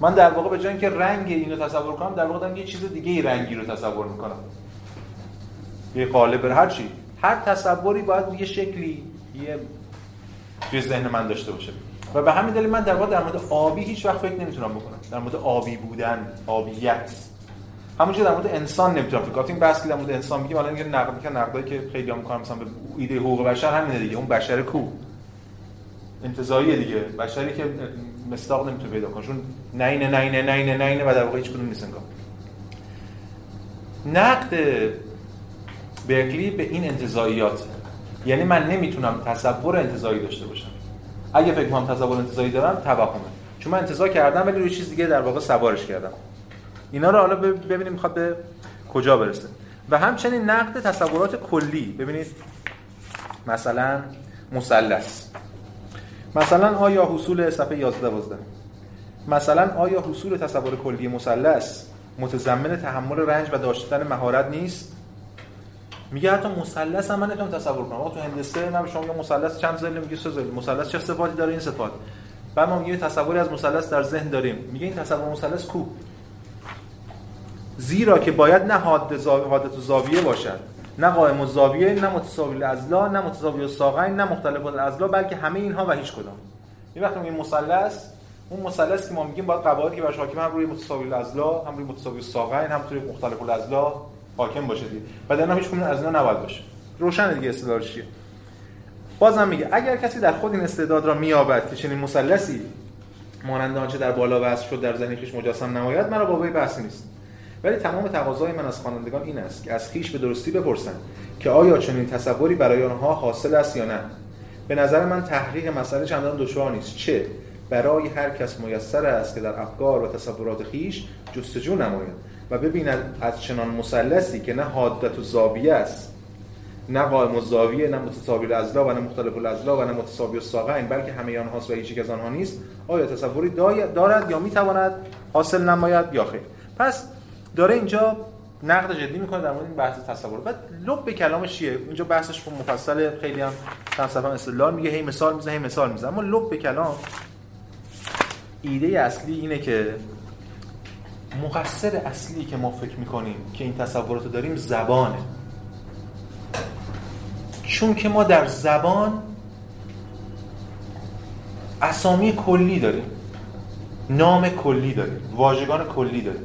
من در واقع به جای اینکه رنگ اینو تصور کنم در واقع دارم یه چیز دیگه رنگی رو تصور می‌کنم. یه قالب هر چی. هر تصوری باید یه شکلی یه توی ذهن من داشته باشه. و به همین دلیل من در واقع در مورد آبی هیچ وقت فکر نمی‌تونم بکنم. در مورد آبی بودن آبیت همونجوری در مورد انسان نمی‌تونم فکر کنم. این در مورد انسان میگیم الان میگه نقد می‌کنن نقدایی که خیلی هم می‌کنم مثلا به ایده حقوق بشر همینه دیگه. اون بشر کو. انتزاعیه دیگه. بشری که مستاق نمی‌تونه پیدا کنه. چون نینه نینه نینه نینه و در واقع هیچ کدوم نیست نقد برکلی به این انتزاعیات یعنی من نمی‌تونم تصور انتزاعی داشته باشم. اگه فکر کنم تصور انتزاعی دارم توهمه. چون من انتزاع کردم ولی روی چیز دیگه در واقع سوارش کردم. اینا رو حالا ببینیم می‌خواد به کجا برسه. و همچنین نقد تصورات کلی. ببینید مثلا مثلث. مثلا آیا حصول صفحه 11 12 مثلا آیا حصول تصور کلی مثلث متضمن تحمل رنج و داشتن مهارت نیست؟ میگه حتی مثلث هم من نمی‌تونم تصور کنم. تو هندسه من شما میگم مثلث چند ضلع میگه سه ضلع مثلث چه صفاتی داره این صفات؟ بعد ما میگه تصوری از مثلث در ذهن داریم. میگه این تصور مثلث کو؟ زیرا که باید نه حادث حادث و زاویه باشد. نه قائم الزاویه نه متساوی الاضلاع نه متساوی الساقین نه مختلف الاضلاع بلکه همه اینها و هیچ کدام. یه وقتی میگیم مثلث اون مثلث که ما میگیم باید قواعدی که براش حاکم هم روی متساوی الاضلاع هم روی متساوی الساقین هم روی مختلف الاضلاع. حاکم باشه دیگه. و در هیچ از اینا نباید باشه. روشن دیگه استدلالش چیه؟ بازم میگه اگر کسی در خود این استعداد را میابد که چنین مثلثی مانند آنچه در بالا وصف شد در ذهن خویش مجسم نماید مرا بابای بحث نیست. ولی تمام تقاضای من از خوانندگان این است که از خیش به درستی بپرسند که آیا چنین تصوری برای آنها حاصل است یا نه. به نظر من تحقیق مسئله چندان دشوار نیست. چه برای هر کس میسر است که در افکار و تصورات خیش جستجو نماید. و ببیند از چنان مثلثی که نه حادت و زاویه است نه قائم و زاویه نه متساوی الاضلاع و نه مختلف الاضلاع و نه متساوی الساقین بلکه همه آنهاست و هیچ از آنها نیست. آیا تصوری دارد یا می‌تواند حاصل نماید؟ یا خیر. پس داره اینجا نقد جدی می‌کنه در مورد این بحث تصور. بعد لب به کلامش چیه اینجا بحثش مفصل خیلی هم صفحه استدلال میگه هی مثال می‌زنه هی مثال می‌زنه. اما لب به کلام ایده اصلی اینه که مقصر اصلی که ما فکر می‌کنیم که این تصورات رو داریم زبانه. چون که ما در زبان اسامی کلی داریم نام کلی داریم واژگان کلی داریم.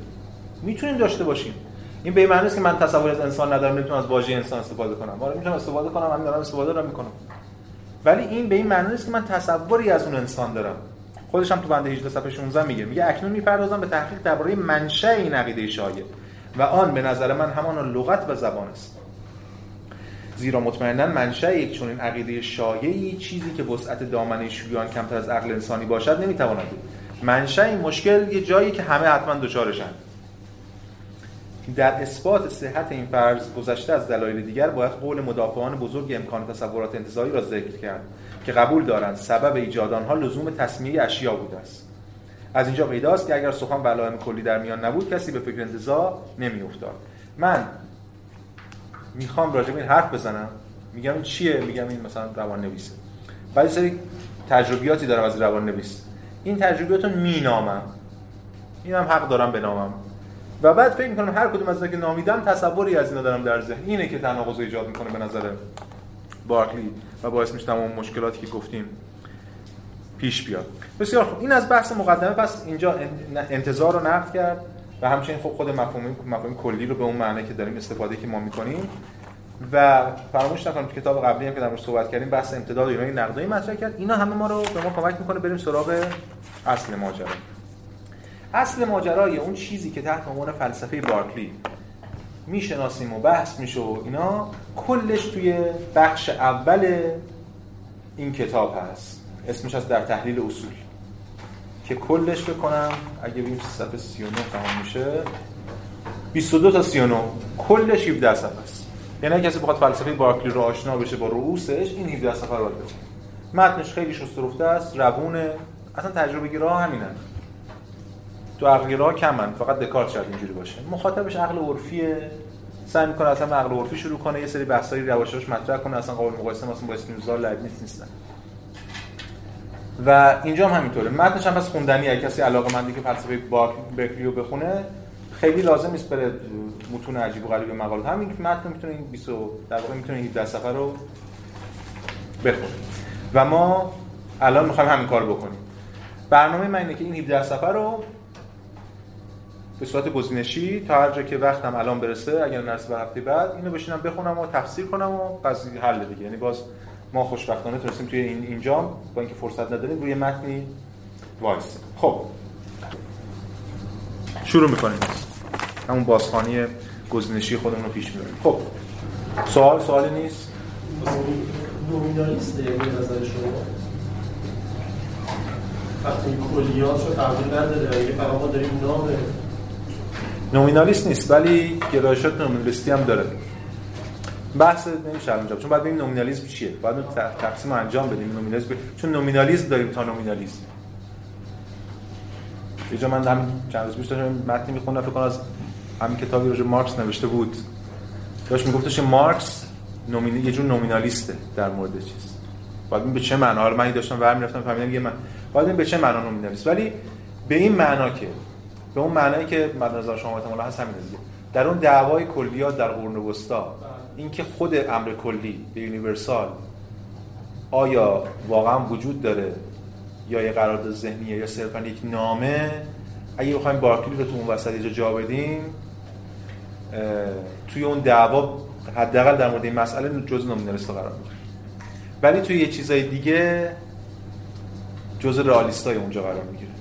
می‌تونیم داشته باشیم. این به معنی است که من تصور از انسان ندارم نمی‌تونم از واژه انسان استفاده کنم. آره می‌تونم استفاده کنم همین دارم استفاده دارم می‌کنم. ولی این به این معنی نیست که من تصوری از اون انسان دارم. خودش هم تو بند 18 صفحه 16 میگه. میگه اکنون می‌پردازم به تحقیق درباره منشأ این عقیده شایع و آن به نظر من همان لغت و زبان است. زیرا مطمئنا منشأ یک چنین عقیده شایعی چیزی که وسعت دامنه شویان کمتر از عقل انسانی باشد نمی‌تواند بود. این مشکل یه جایی که همه حتما دچارشن. در اثبات صحت این فرض گذشته از دلایل دیگر باید قول مدافعان بزرگ امکان تصورات انتزاعی را ذکر کرد که قبول دارند سبب ایجاد آنها لزوم تصمیه اشیا بوده است. از اینجا پیداست که اگر سخن به کلی در میان نبود کسی به فکر انتزاع نمیافتاد. من می‌خوام راجع به این حرف بزنم. میگم این چیه؟ میگم این مثلا روان نویسه بعد سری تجربیاتی دارم از روان نویس این تجربیات رو مینامم. اینم حق دارم بنامم. و بعد فکر می‌کنم هر کدوم از که نامیدم تصوری از اینا دارم در ذهن. اینه که تناقض ایجاد می‌کنه به نظر بارکلی و باعث میشه تمام مشکلاتی که گفتیم پیش بیاد. بسیار خوب. این از بحث مقدمه. پس اینجا انتظار رو نقد کرد و همچنین خب خود مفهوم مفهوم کلی رو به اون معنی که داریم استفاده که ما می‌کنیم. و فراموش نکنیم کتاب قبلی هم که در صحبت کردیم بحث امتداد این نقدایی مطرح کرد. اینا همه ما رو به ما کمک می‌کنه بریم سراغ اصل ماجرا. اصل ماجرای اون چیزی که تحت عنوان فلسفه بارکلی می‌شناسیم و بحث میشه و اینا کلش توی بخش اول این کتاب هست. اسمش از در تحلیل اصول. که کلش بکنم اگه بیم صفحه 39 تمام میشه 22 تا 39 کلش 17 صفحه است. یعنی کسی بخواد فلسفه بارکلی رو آشنا بشه با رؤوسش این 17 صفحه رو بخونه متنش خیلی شسترفته است روونه. اصلا تجربه گیرا همینن تو عقل کمن فقط دکارت شاید اینجوری باشه. مخاطبش عقل عرفیه. سعی می‌کنه اصلا عقل عرفی شروع کنه یه سری بحثایی رواشش مطرح کنه اصلا قابل مقایسه مثلا با اسپینوزا لایبنیتس نیستن و اینجا هم همینطوره. متنش هم بس خوندنی اگه کسی علاقه مندی که فلسفه باک برکلیو بخونه خیلی لازم نیست بره متون عجیب و غریب مقالات همین متن می‌تونه این 20 در واقع می‌تونه 17 صفحه رو بخونه. و ما الان می‌خوایم همین کار بکنیم. برنامه من اینه که این 17 سفر رو به صورت گزینشی تا هر جا که وقتم الان برسه اگر نرسه به هفته بعد اینو بشینم بخونم و تفسیر کنم و قضیه حل دیگه. یعنی باز ما خوشبختانه تونستیم توی این اینجا با اینکه فرصت نداریم روی متن وایسیم. خب. شروع می‌کنیم. همون بازخوانی گزینشی خودمون رو پیش می‌بریم. خب. سوال سوالی نیست؟ نومینالیسته به نظر شما؟ وقتی کلیات رو تغییر نداره اگه فقط ما داریم نام نومینالیست نیست ولی گرایشات نومینالیستی هم داره. بحث نمیشه الان چون بعد ببینیم نومینالیسم چیه. بعد تقسیم انجام بدیم نومینالیسم چون نومینالیسم داریم تا نومینالیسم. یه من هم چند روز پیش داشتم متنی میخوندم فکر کنم از همین کتابی راجع مارکس نوشته بود. داشت میگفتش مارکس نومینی یه جور نومینالیسته در مورد چیز. بعد به چه معنا. حالا من داشتم ور می‌رفتم فهمیدم یه من بعد به چه معنا نومینالیست ولی به این معنا که به اون معنایی که مد نظر شما احتمالاً هست همین دیگه. در اون دعوای کلیات در قرون وسطا اینکه خود امر کلی به یونیورسال آیا واقعا وجود داره یا یه قرارداد ذهنیه یا صرفا یک نامه؟ اگه بخوایم بارکلی رو تو اون وسط جا بدیم توی اون دعوا حداقل در مورد این مسئله جز نومینالیست قرار می‌گیره. ولی توی یه چیزای دیگه جز رئالیستای اونجا قرار می‌گیره.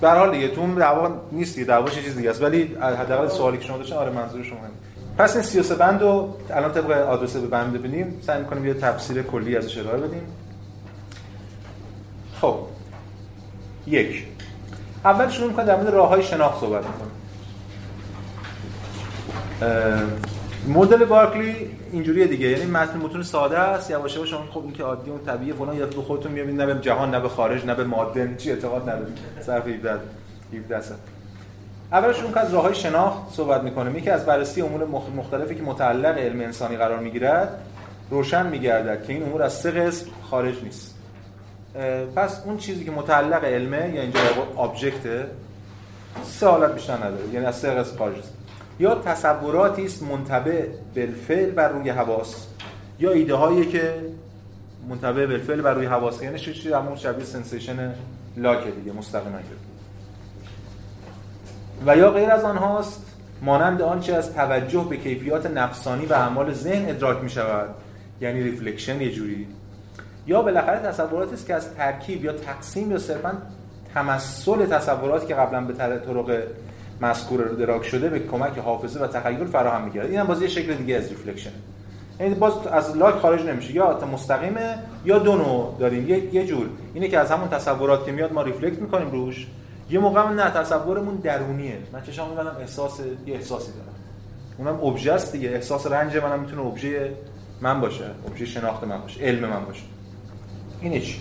به حال دیگه تو دعوا نیست دیگه دعواش چیز دیگه است. ولی حداقل سوالی که شما داشتین آره منظور شما همین پس این 33 بند رو الان طبق آدرس به بند ببینیم. سعی می‌کنیم یه تفسیر کلی ازش ارائه بدیم. خب. یک. اول شروع می‌کنم در مورد راه‌های شناخت صحبت می‌کنم. مدل بارکلی اینجوریه دیگه. یعنی متن متون ساده است یواش یواش شما خب این که عادی اون طبیعیه. فلان یا تو خودتون می‌بینید نه به جهان نه به خارج نه به ماده. چی اعتقاد ندارید صرف 17 17 سال. اولش اون که از راههای شناخت صحبت می‌کنه. یکی از بررسی امور مختلفی که متعلق علم انسانی قرار می‌گیرد روشن میگردد که این امور از سه قسم خارج نیست. پس اون چیزی که متعلق علمه یا اینجا object سه حالت بیشتر نداره. یعنی از سه قسم خارج است یا تصوراتی است منطبع بالفعل بر روی حواس یا ایده هایی که منطبع بالفعل بر روی حواس یعنی چیزی همون شبیه sensation لاک دیگه مستقیما و یا غیر از آنهاست مانند آنچه از توجه به کیفیات نفسانی و اعمال ذهن ادراک می شود یعنی reflection یه جوری. یا بالاخره تصوراتی است که از ترکیب یا تقسیم یا صرفا تمثل تصوراتی که قبلا به طرق مذکور ادراک شده به کمک حافظه و تخیل فراهم می‌گردد این هم باز یه شکل دیگه از reflection. یعنی باز از لاک خارج نمیشه. یا مستقیمه یا دو نوع داریم. یه یه جور. اینه که از همون تصورات که میاد ما reflect می‌کنیم روش. یه موقع نه تصورمون درونیه. من چشام میبندم احساس یه احساسی دارم. اونم ابژه است دیگه. احساس رنج منم می‌تونه ابژه من باشه. ابژه شناخت من باشه. علم من باشه. اینه چی؟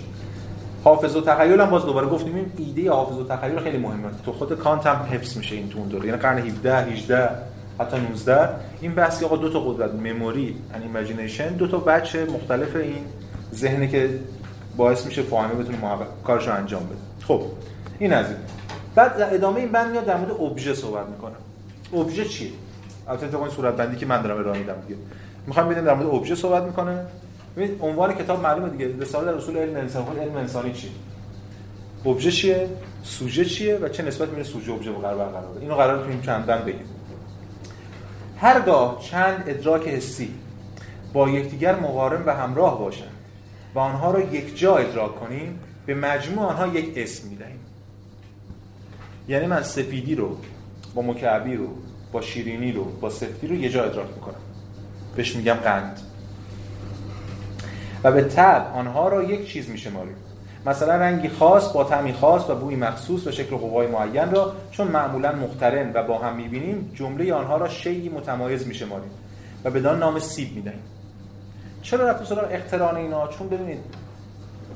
حافظه و تخیل هم باز دوباره گفتیم این ایده حافظه و تخیل خیلی مهمه. تو خود کانت هم حفظ میشه این تو اون دوره. یعنی قرن 17 18 حتی 19 این بحثی آقا دو تا قدرت memory and imagination دو تا وجه مختلف این ذهنی که باعث میشه فاهمه بتونه کارشو انجام بده. خب این از این. بعد ادامه این بند میاد در مورد ابژه صحبت می‌کنه ابژه چیه؟ البته این صورت بندی که من دارم ارائه میدم دیگه. می‌خوام ببینیم در مورد ابژه صحبت می‌کنه. ببین عنوان کتاب معلومه دیگه. رساله در اصول علم انسان علم انسانی چیه ابژه چیه؟ سوژه چیه؟ و چه نسبت میره سوژه ابژه قرار برقرار اینو قرار تو این چند بند بگیم هرگاه چند ادراک حسی با یکدیگر مقارن و همراه باشند و آنها را یک جا ادراک کنیم به مجموع آنها یک اسم می‌دهیم. یعنی من سفیدی رو با مکعبی رو با شیرینی رو با سفتی رو یه جا ادراک می‌کنم. بهش میگم قند. و به طب آنها را یک چیز میشماریم. مثلا رنگی خاص با طعمی خاص و بوی مخصوص و شکل قوای معین را چون معمولا مقترن و با هم می‌بینیم جمله آنها را شیعی متمایز میشماریم و بدان نام سیب می‌دهیم. چرا رفت سراغ اقتران اینا؟ چون ببینید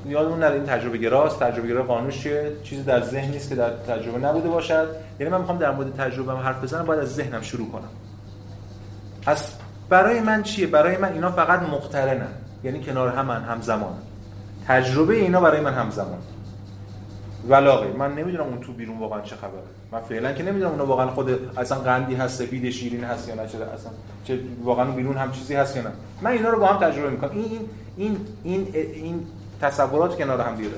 یادمون نره این تجربه گراست. تجربه گرا قانونش چیزی در ذهن نیست که در تجربه نبوده باشد. یعنی من می‌خوام در مورد تجربه حرف بزنم باید از ذهنم شروع کنم. از برای من چیه؟ برای من اینا فقط مقترنن یعنی کنار هم من همزمان. تجربه اینا برای من همزمان. ولاغه. من نمی‌دونم اون تو بیرون واقعا چه خبره. من فعلا که نمی‌دونم اونا واقعا خود اصلا قندی هست سفید شیرین هست یا نه چه اصلا چه واقعا بیرون هم چیزی هست یا نه. من اینا رو با هم تجربه می‌کنم. این این این این, این تصورات کنار هم دیگه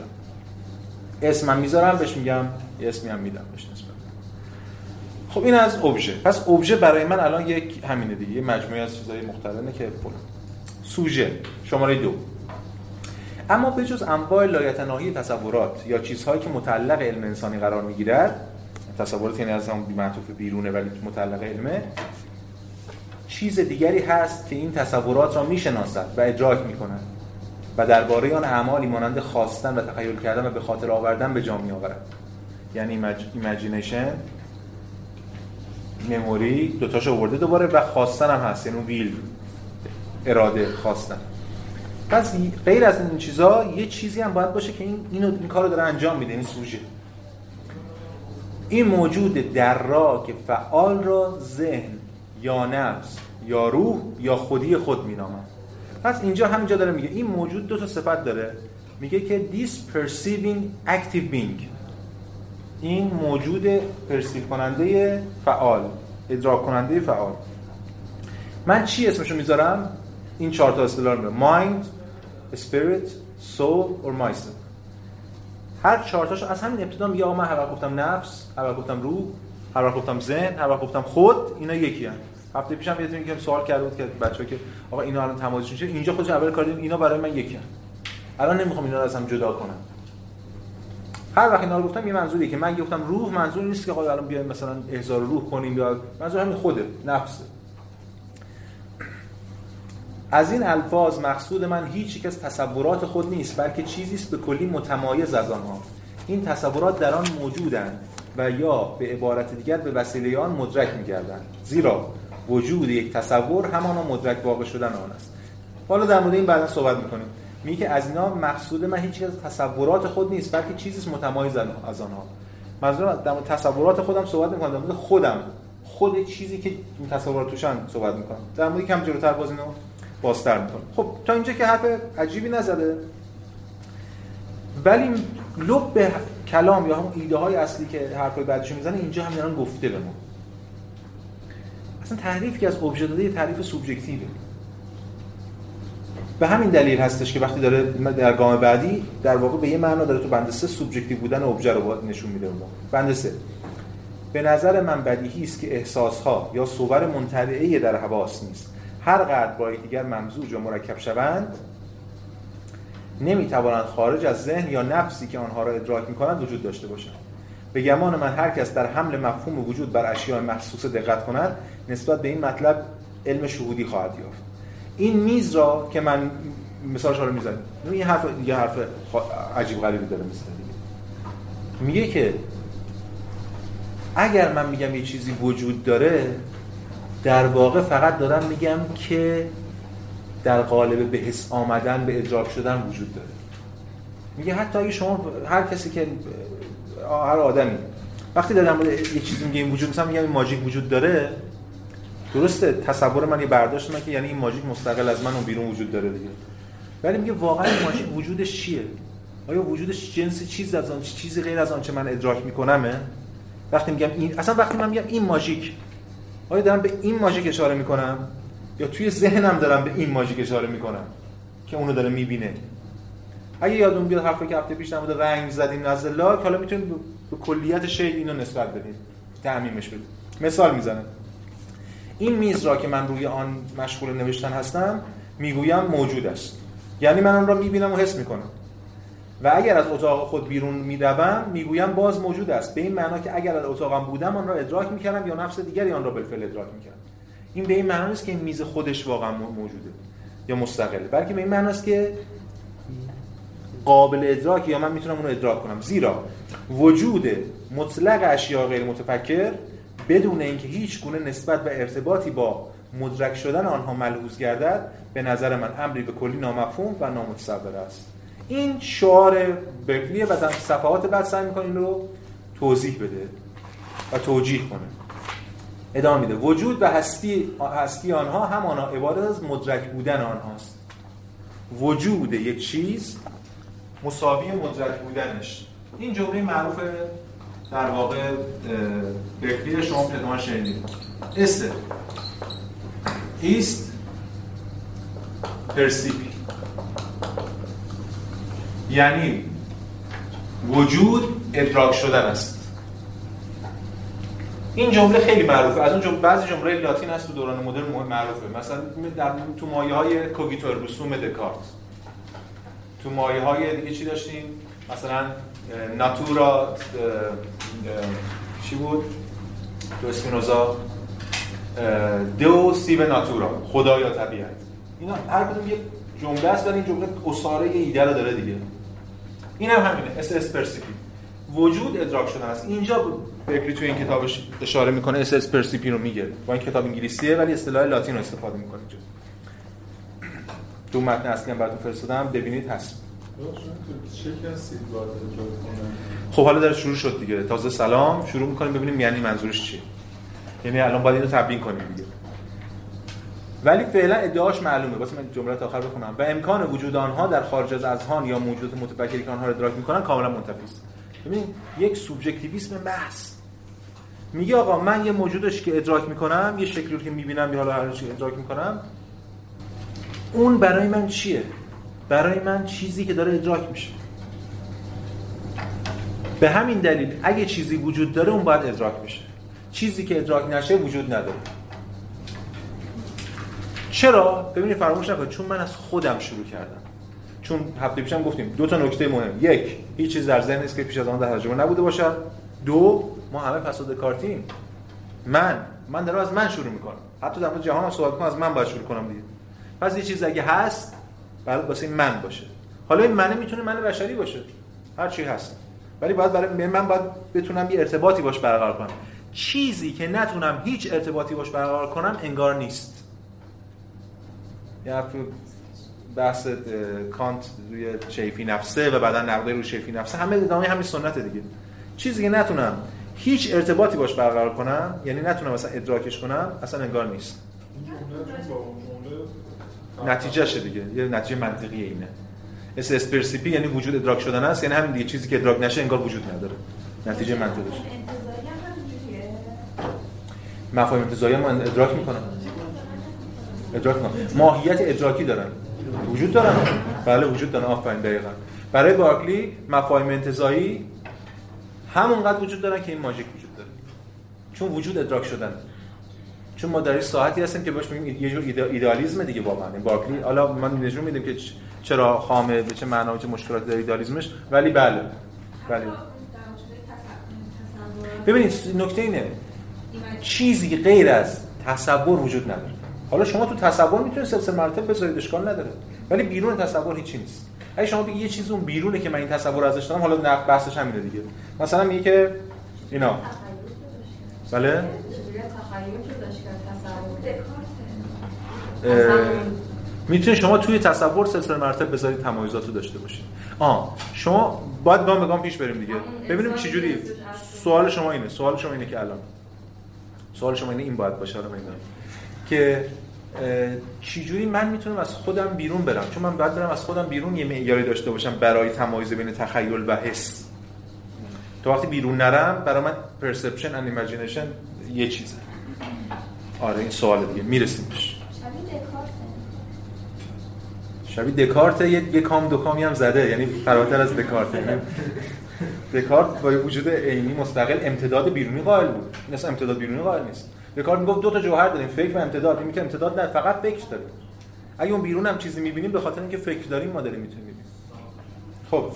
اسمم می‌ذارم بهش میگم یه اسمی هم میدم بهش نسبت. خب این از ابژه پس ابژه برای من الان یک همینه دیگه. مجموعه از چیزای مختلفه که پر سوژه شماره دو. اما به جز انواع لایتناهی تصورات یا چیزهایی که متعلق علم انسانی قرار می‌گیرد تصورات یعنی از هم معطوف بیرونه ولی متعلق علمه چیز دیگری هست که این تصورات را می‌شناسد و ادراک می‌کند و درباره آن اعمالی مانند خواستن و تخیل کردن و به خاطر آوردن به جا میآورد. یعنی imagination memory دوتاش آورده دوباره و خواستن هم هست یعنی will. اراده خواستن. پس غیر از این چیزا یه چیزی هم باید باشه که این اینو این کارو داره انجام میده این سوژه. این موجود که فعال را ذهن یا نفس یا روح یا خودی خود مینامد. پس اینجا همینجا داره میگه. این موجود دو تا صفت داره. میگه که this perceiving active being. این موجود پرسیو کننده فعال ادراک کننده فعال. من چی اسمشو می‌ذارم؟ این چهار تا اصطلاح رو mind spirit soul or myself. هر چهار تاشو از همین ابتدا میگه آقا من هر گفتم نفس هر گفتم روح هر گفتم ذهن هر گفتم خود اینا یکی هم هفته پیشم یه که سوال کرده بود که بچه‌ها که آقا اینا الان تمایزشون چیه اینجا خودش اول کار اینا برای من یکی هم. الان نمی‌خوام اینا رو از هم جدا کنم. هر وقت اینا رو گفتم یه منظوری که من گفتم روح منظور نیست که آقا الان بیایم مثلا احضار روح کنیم یا منظور همین خوده نفسه. از این الفاظ مقصود من هیچ یک از تصورات خود نیست بلکه چیزی است به کلی متمایز از آنها. این تصورات در آن موجودند و یا به عبارت دیگر به وسیله آن مدرک می‌گردند زیرا وجود یک تصور همانا مدرک واقع شدن آن است. حالا در مورد این بعدا صحبت می‌کنیم. میگه که از اینا مقصود من هیچ از تصورات خود نیست بلکه چیزی متمایز از آنها منظورم در تصورات خودم صحبت می‌کنم. در مورد خودم. خود چیزی که تصورات توشن صحبت می‌کنم. در مورد کم جلوتر باز اینو. بازتر می‌کنم خب تا اینجا که حرف عجیبی نزده. ولی لب به کلام یا همون ایده های اصلی که حرفای بعدش می‌زنه اینجا هم گفته به ما. اصلا تعریفی که از ابژه داده یه تعریف سوبژکتیوه به همین دلیل هستش که وقتی داره در گام بعدی در واقع به یه معنا داره تو بند سه سوبژکتیو بودن ابژه رو نشون میده ما. بند سه. به نظر من بدیهی است که احساس ها یا صور منطبعه در حواس نیست. هر قدر با دیگر ممزوج و مرکب شوند نمی‌توانند خارج از ذهن یا نفسی که آنها را ادراک می‌کنند وجود داشته باشند. به گمان من هر کس در حمل مفهوم وجود بر اشیاء محسوس دقت کند نسبت به این مطلب علم شهودی خواهد یافت. این میز را که من مثالش رو می‌زنم. این حرف یه حرف عجیب غریبی داره مثلا میگه که اگر من میگم یه چیزی وجود داره در واقع فقط دارم میگم که در قالب به حس آمدن به ادراک شدن وجود داره. میگه حتی اگه شما هر کسی که هر آدمی وقتی دارم یه چیزی میگه این وجود مثلا میگم این ماژیک وجود داره درسته تصور من یه برداشت من که یعنی این ماژیک مستقل از من و بیرون وجود داره دیگه. ولی میگه واقعا این ماژیک وجودش چیه؟ آیا وجودش جنس چیز از آن چیزی غیر از آنچه من ادراک میکنمه؟ وقتی میگم این اصلا وقتی من میگم این ماژیک آیا دارم به این ماژیک اشاره می‌کنم؟ یا توی ذهنم دارم به این ماژیک اشاره می‌کنم که اونو داره می‌بینه؟ اگه یادون بیاد حرفی که هفته پیش نمود رنگ زدیم نزد لاک حالا می‌تونید به کلیت شی اینو نسبت بدید تعمیمش بدید مثال می‌زنم. این میز را که من روی آن مشغول نوشتن هستم می‌گویم موجود است. یعنی من آن را می‌بینم و حس می‌کنم. و اگر از اتاق خود بیرون می‌روم می‌گویم باز موجود است. به این معنا که اگر از اتاقم بودم آن را ادراک می‌کردم یا نفس دیگری آن را بالفعل ادراک می‌کردم. این به این معنا نیست که این میز خودش واقعا موجوده یا مستقله. بلکه به این معنا است که قابل ادراک یا من می‌تونم اون رو ادراک کنم. زیرا وجود مطلق اشیاء غیر متفکر بدون اینکه هیچ گونه نسبت و ارتباطی با مدرک شدن آنها ملحوظ گردد به نظر من امری به کلی نامفهوم و نامتصور است. این شعار برکلیه و در صفحات بعد سعی می‌کنه این رو توضیح بده و توجیه کنه. ادامه میده. وجود و هستی, هستی آنها همانا عبارت از مدرک بودن آنهاست. وجود یک چیز مساوی مدرک بودنش. این جمله معروف در واقع برکلی شما پدمان شنیدید. است ایست پرسیپی. یعنی وجود ادراک شدن است. این جمله خیلی معروفه. از اون جمله بعضی جمله لاتین هست تو دوران مدرن معروفه. مثلا در تو مایه های کوگیتو رسوم دکارت تو مایه های دیگه چی داشتیم؟ مثلا Natura چی بود؟ تو اسپینوزا. Deus sive Natura. خدا یا طبیعت. اینا هر کدوم یه جمله است ولی این جمله عصاره ایده رو داره دیگه. این هم همینه esse est percipi وجود ادراک شدن است. اینجا برکلی توی این کتابش اشاره می‌کنه esse est percipi رو میگه. با این کتاب انگلیسیه ولی اصطلاح لاتین رو استفاده می‌کنه اینجا. دو متن اصلی هم براتون فرستادم. ببینید هست. خب حالا داره شروع شد دیگه. تازه سلام. شروع می‌کنیم ببینیم یعنی منظورش چیه. یعنی الان باید اینو تبیین کنیم دیگه. ولی فعلا ادعاش معلومه. واسه من جمله آخر بخونم. و امکان وجود آنها در خارج از اذهان یا موجودات متفکری که آنها را ادراک می‌کنن کاملا منتفی است. ببین یک سوبژکتیویسم محض میگه آقا من یه موجودش که ادراک می‌کنم یه شکلی که می‌بینم یا حالا هر چی ادراک می‌کنم اون برای من چیه؟ برای من چیزی که داره ادراک میشه. به همین دلیل اگه چیزی وجود داره اون باید ادراک بشه. چیزی که ادراک نشه وجود نداره. چرا؟ ببینید فراموش نکنید چون من از خودم شروع کردم. چون هفته پیشم گفتیم دو تا نکته مهم. یک هیچ چیز در ذهن نیست که پیش از آن در تجربه نبوده باشد. دو ما همه فساد کارتیم. من من دارم از من شروع می‌کنم. حتی در مورد جهان هم صحبت کنم از من باید شروع کنم دیگه. پس یه چیز اگه هست باید واسه من باشه. حالا این من می‌تونه من بشری باشه. هر چی هست. ولی باید برای من باید بتونم یه ارتباطی باش برقرار کنم. چیزی که نتونم هیچ ارتباطی باش برقرار کنم انگار نیست. یه بحث کانت روی شیفی نفسه و بعدا نقده روی شیفی نفسه همه ادامه همین سنت دیگه. چیزی که نتونم هیچ ارتباطی باش برقرار کنم یعنی نتونم مثلا ادراکش کنم اصلا انگار نیست. نتیجهشه دیگه یه نتیجه منطقی اینه. esse est percipi یعنی وجود ادراک شدن است یعنی همین دیگه. چیزی که ادراک نشه انگار وجود نداره. نتیجه منطقیش. مفاهیم انتزاعی من ادراک می‌کنم. ادراک کنم. ماهیت ادراکی دارن. وجود دارن. بله وجود دارن. آفرین دقیقا. برای بارکلی مفاهیم انتزاعی همونقدر وجود دارن که این ماژیک وجود داره. چون وجود ادراک شدن. چون ما در ساعتی هستیم که باش میگیم یه جور ایدئالیسم دیگه واقعا. این بارکلی حالا من نشون میدم که چرا خامه به چه معنا و چه مشکلات داره ایدئالیسمش ولی بله. بله. ببینید نکته اینه. چیزی غیر از تصور وجود نداره. حالا شما تو تصور می‌تونید سلسله مراتب بذارید اشکال نداره. ولی بیرون تصور هیچی نیست. اگه شما بگی یه چیز اون بیرونه که من این تصور ازش دارم حالا نقد بحثش همینه دیگه. مثلا میگه که اینا. بله؟ می‌تونید شما توی تصور سلسله مراتب بذارید تمایزاتو داشته باشید. آه شما باید گام به گام پیش بریم دیگه. ببینیم چه جوری سوال شما اینه. سوال شما اینه که الان. سوال شما اینه این باید باشه الان که چجوری من می‌تونم از خودم بیرون برم؟ چون من باید برم از خودم بیرون یه معیاری داشته باشم برای تمایز بین تخیل و حس. تو وقتی بیرون نرم برای من perception and imagination یه چیزه. آره این سوال دیگه. می‌رسیم بهش. شبیه دکارت یه, یه گام دو گامی هم زده. یعنی فراتر از دکارت یعنی دکارت با وجود عینی مستقل امتداد بیرونی قائل بود. این اصلا امتداد بیرونی قائل نیست. دکارت می‌گفت دو تا جوهر داریم فکر و امتداد. این که امتداد نه فقط فکر داریم. اگه اون بیرون هم چیزی می‌بینیم به خاطر اینکه فکر داریم ما داریم می‌تونیم ببینیم. خب.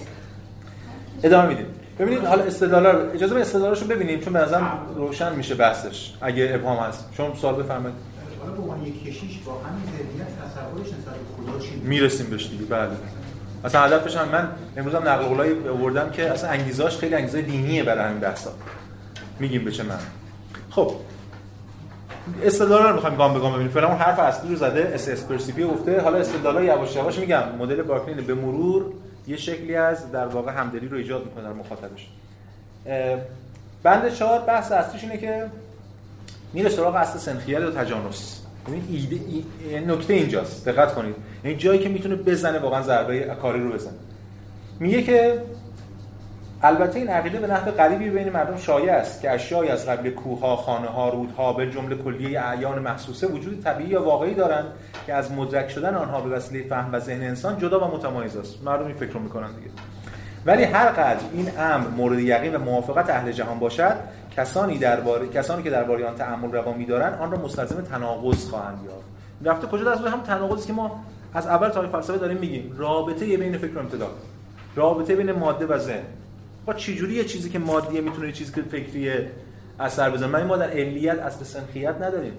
ادامه میدیم. ببینید حالا استدلالا رو اجازه به استدلالاشو ببینیم چون به روشن میشه بحثش اگه ابهام هست. چون سوال بفرمایید. حالا به عنوان یک کشیش با همین ذهنیت تصورش نسبت به خدا چی می‌رسیم بهش دیگه. بله. اصلا هدفش هم من امروز هم نقل قولایی آوردم که اصلا انگیزاش خیلی انگیزه دینیه برای همین بحثا. میگیم به چه من خب. استدلال رو می‌خوایم گام به گام ببینیم. فعلا اون حرف اصلی رو زده esse est percipi گفته. حالا استدلال یواش یواش میگم. مدل بارکلین به مرور یه شکلی از در واقع همدلی رو ایجاد می‌کنه در مخاطبش. بند چهار بحث اصلیش اینه که میره سراغ اصل سنخیت و تجانس. ببین ایده ای... یعنی نکته اینجاست. دقت کنید. یعنی جایی که می‌تونه بزنه واقعا ضربه کاری رو بزنه. میگه که البته این عقیده به نحو غریبی بین مردم شایع است که اشیایی از قبیل کوهها، خانه‌ها، رودها به جمله کلیه اعیان محسوسه وجود طبیعی یا واقعی دارند که از مدرک شدن آنها به وسیله فهم و ذهن انسان جدا و متمایز است. مردم این فکر رو می‌کنن دیگه. ولی هر قدر این امر مورد یقین و موافقت اهل جهان باشد کسانی درباره کسانی که درباره آن تأمل روا می‌دارند آن را مستلزم تناقض خواهند یافت. رفته کجا؟ دست هم تناقضی که ما از اول تاریخ فلسفه داریم میگیم. رابطه بین فکر و امتداد. رابطه بین ماده و ذهن. با چجوری یه چیزی که مادیه می‌تونه یه چیزی که فکریه اثر بزنه من ما در علیت اصل سنخیت نداریم.